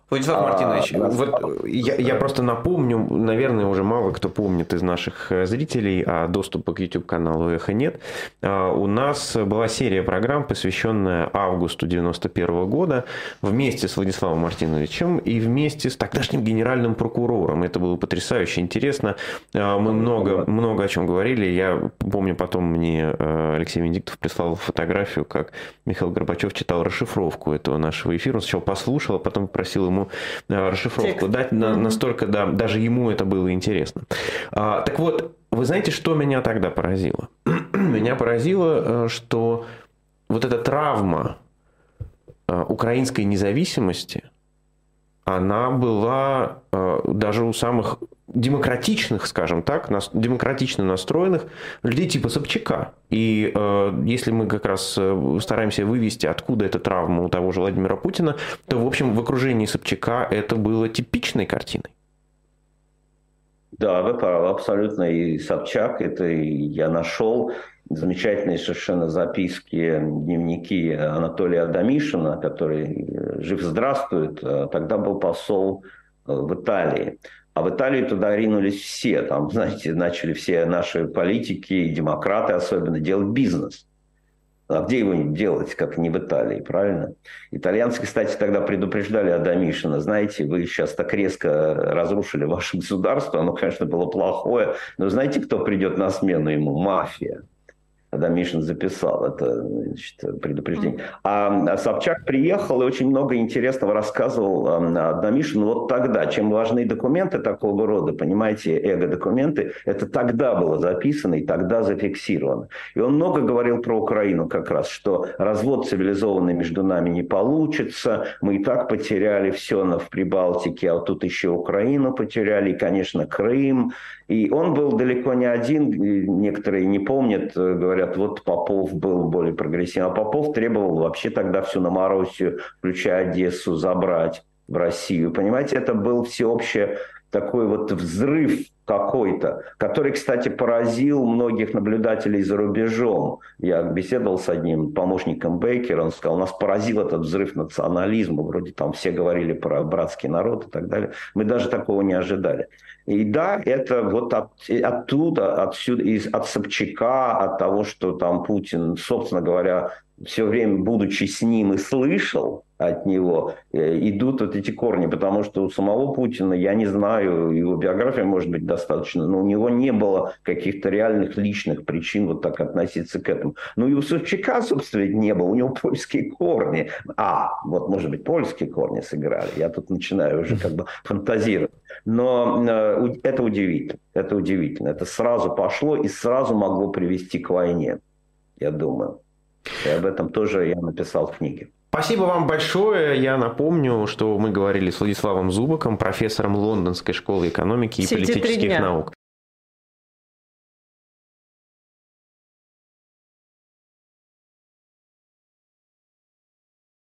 Владислав а, Мартинович, а, вот я, я просто напомню, наверное, уже мало кто помнит из наших э, зрителей, а доступа к YouTube-каналу «Эхо» нет. А, у нас была серия программ, посвященная августу 91 года, вместе с Владиславом Мартиновичем и вместе с тогдашним генеральным прокурором. Это было потрясающе интересно. А, мы много, много о чем говорили. Я помню, потом мне э, Алексей Венедиктов прислал фотографию, как Михаил Горбачев читал расшифровку этого нашего эфира. Он сначала послушал, а потом попросил ему ему э, расшифровку Текст. дать. На, настолько, да, даже ему это было интересно. А, так вот, вы знаете, что меня тогда поразило? меня поразило, э, что вот эта травма э, украинской независимости, она была даже у самых демократичных, скажем так, нас, демократично настроенных людей типа Собчака. И э, если мы как раз э, стараемся вывести, откуда эта травма у того же Владимира Путина, то, в общем, в окружении Собчака это было типичной картиной. Да, вы правы, абсолютно. И Собчак, это я нашел замечательные совершенно записки, дневники Анатолия Адамишина, который э, жив здравствует, а тогда был посол э, в Италии. А в Италию туда ринулись все. Там, знаете, начали все наши политики, демократы особенно, делать бизнес. А где его делать, как не в Италии, правильно? Итальянцы, кстати, тогда предупреждали Адамишина, знаете, вы сейчас так резко разрушили ваше государство, оно, конечно, было плохое, но знаете, кто придет на смену ему? Мафия когда Мишин записал это значит, предупреждение. А Собчак приехал и очень много интересного рассказывал а, Мишину вот тогда. Чем важны документы такого рода, понимаете, эго-документы, это тогда было записано и тогда зафиксировано. И он много говорил про Украину как раз, что развод цивилизованный между нами не получится, мы и так потеряли все в Прибалтике, а вот тут еще Украину потеряли, и, конечно, Крым. И он был далеко не один, некоторые не помнят, э, говорят, вот Попов был более прогрессивным. А Попов требовал вообще тогда всю Новороссию, включая Одессу, забрать в Россию. Понимаете, это был всеобщий такой вот взрыв какой-то, который, кстати, поразил многих наблюдателей за рубежом. Я беседовал с одним помощником Бейкера, он сказал, нас поразил этот взрыв национализма, вроде там все говорили про братский народ и так далее. Мы даже такого не ожидали. И да, это вот от, оттуда, отсюда, из, от Собчака, от того, что там Путин, собственно говоря, все время, будучи с ним и слышал от него, э, идут вот эти корни, потому что у самого Путина, я не знаю, его биография может быть достаточно, но у него не было каких-то реальных личных причин вот так относиться к этому. Ну и у Собчака, собственно, не было, у него польские корни. А, вот, может быть, польские корни сыграли. Я тут начинаю уже как бы фантазировать. Но э, это удивительно, это удивительно. Это сразу пошло и сразу могло привести к войне, я думаю. И об этом тоже я написал в книге. Спасибо вам большое. Я напомню, что мы говорили с Владиславом Зубаком, профессором Лондонской школы экономики и Все политических наук.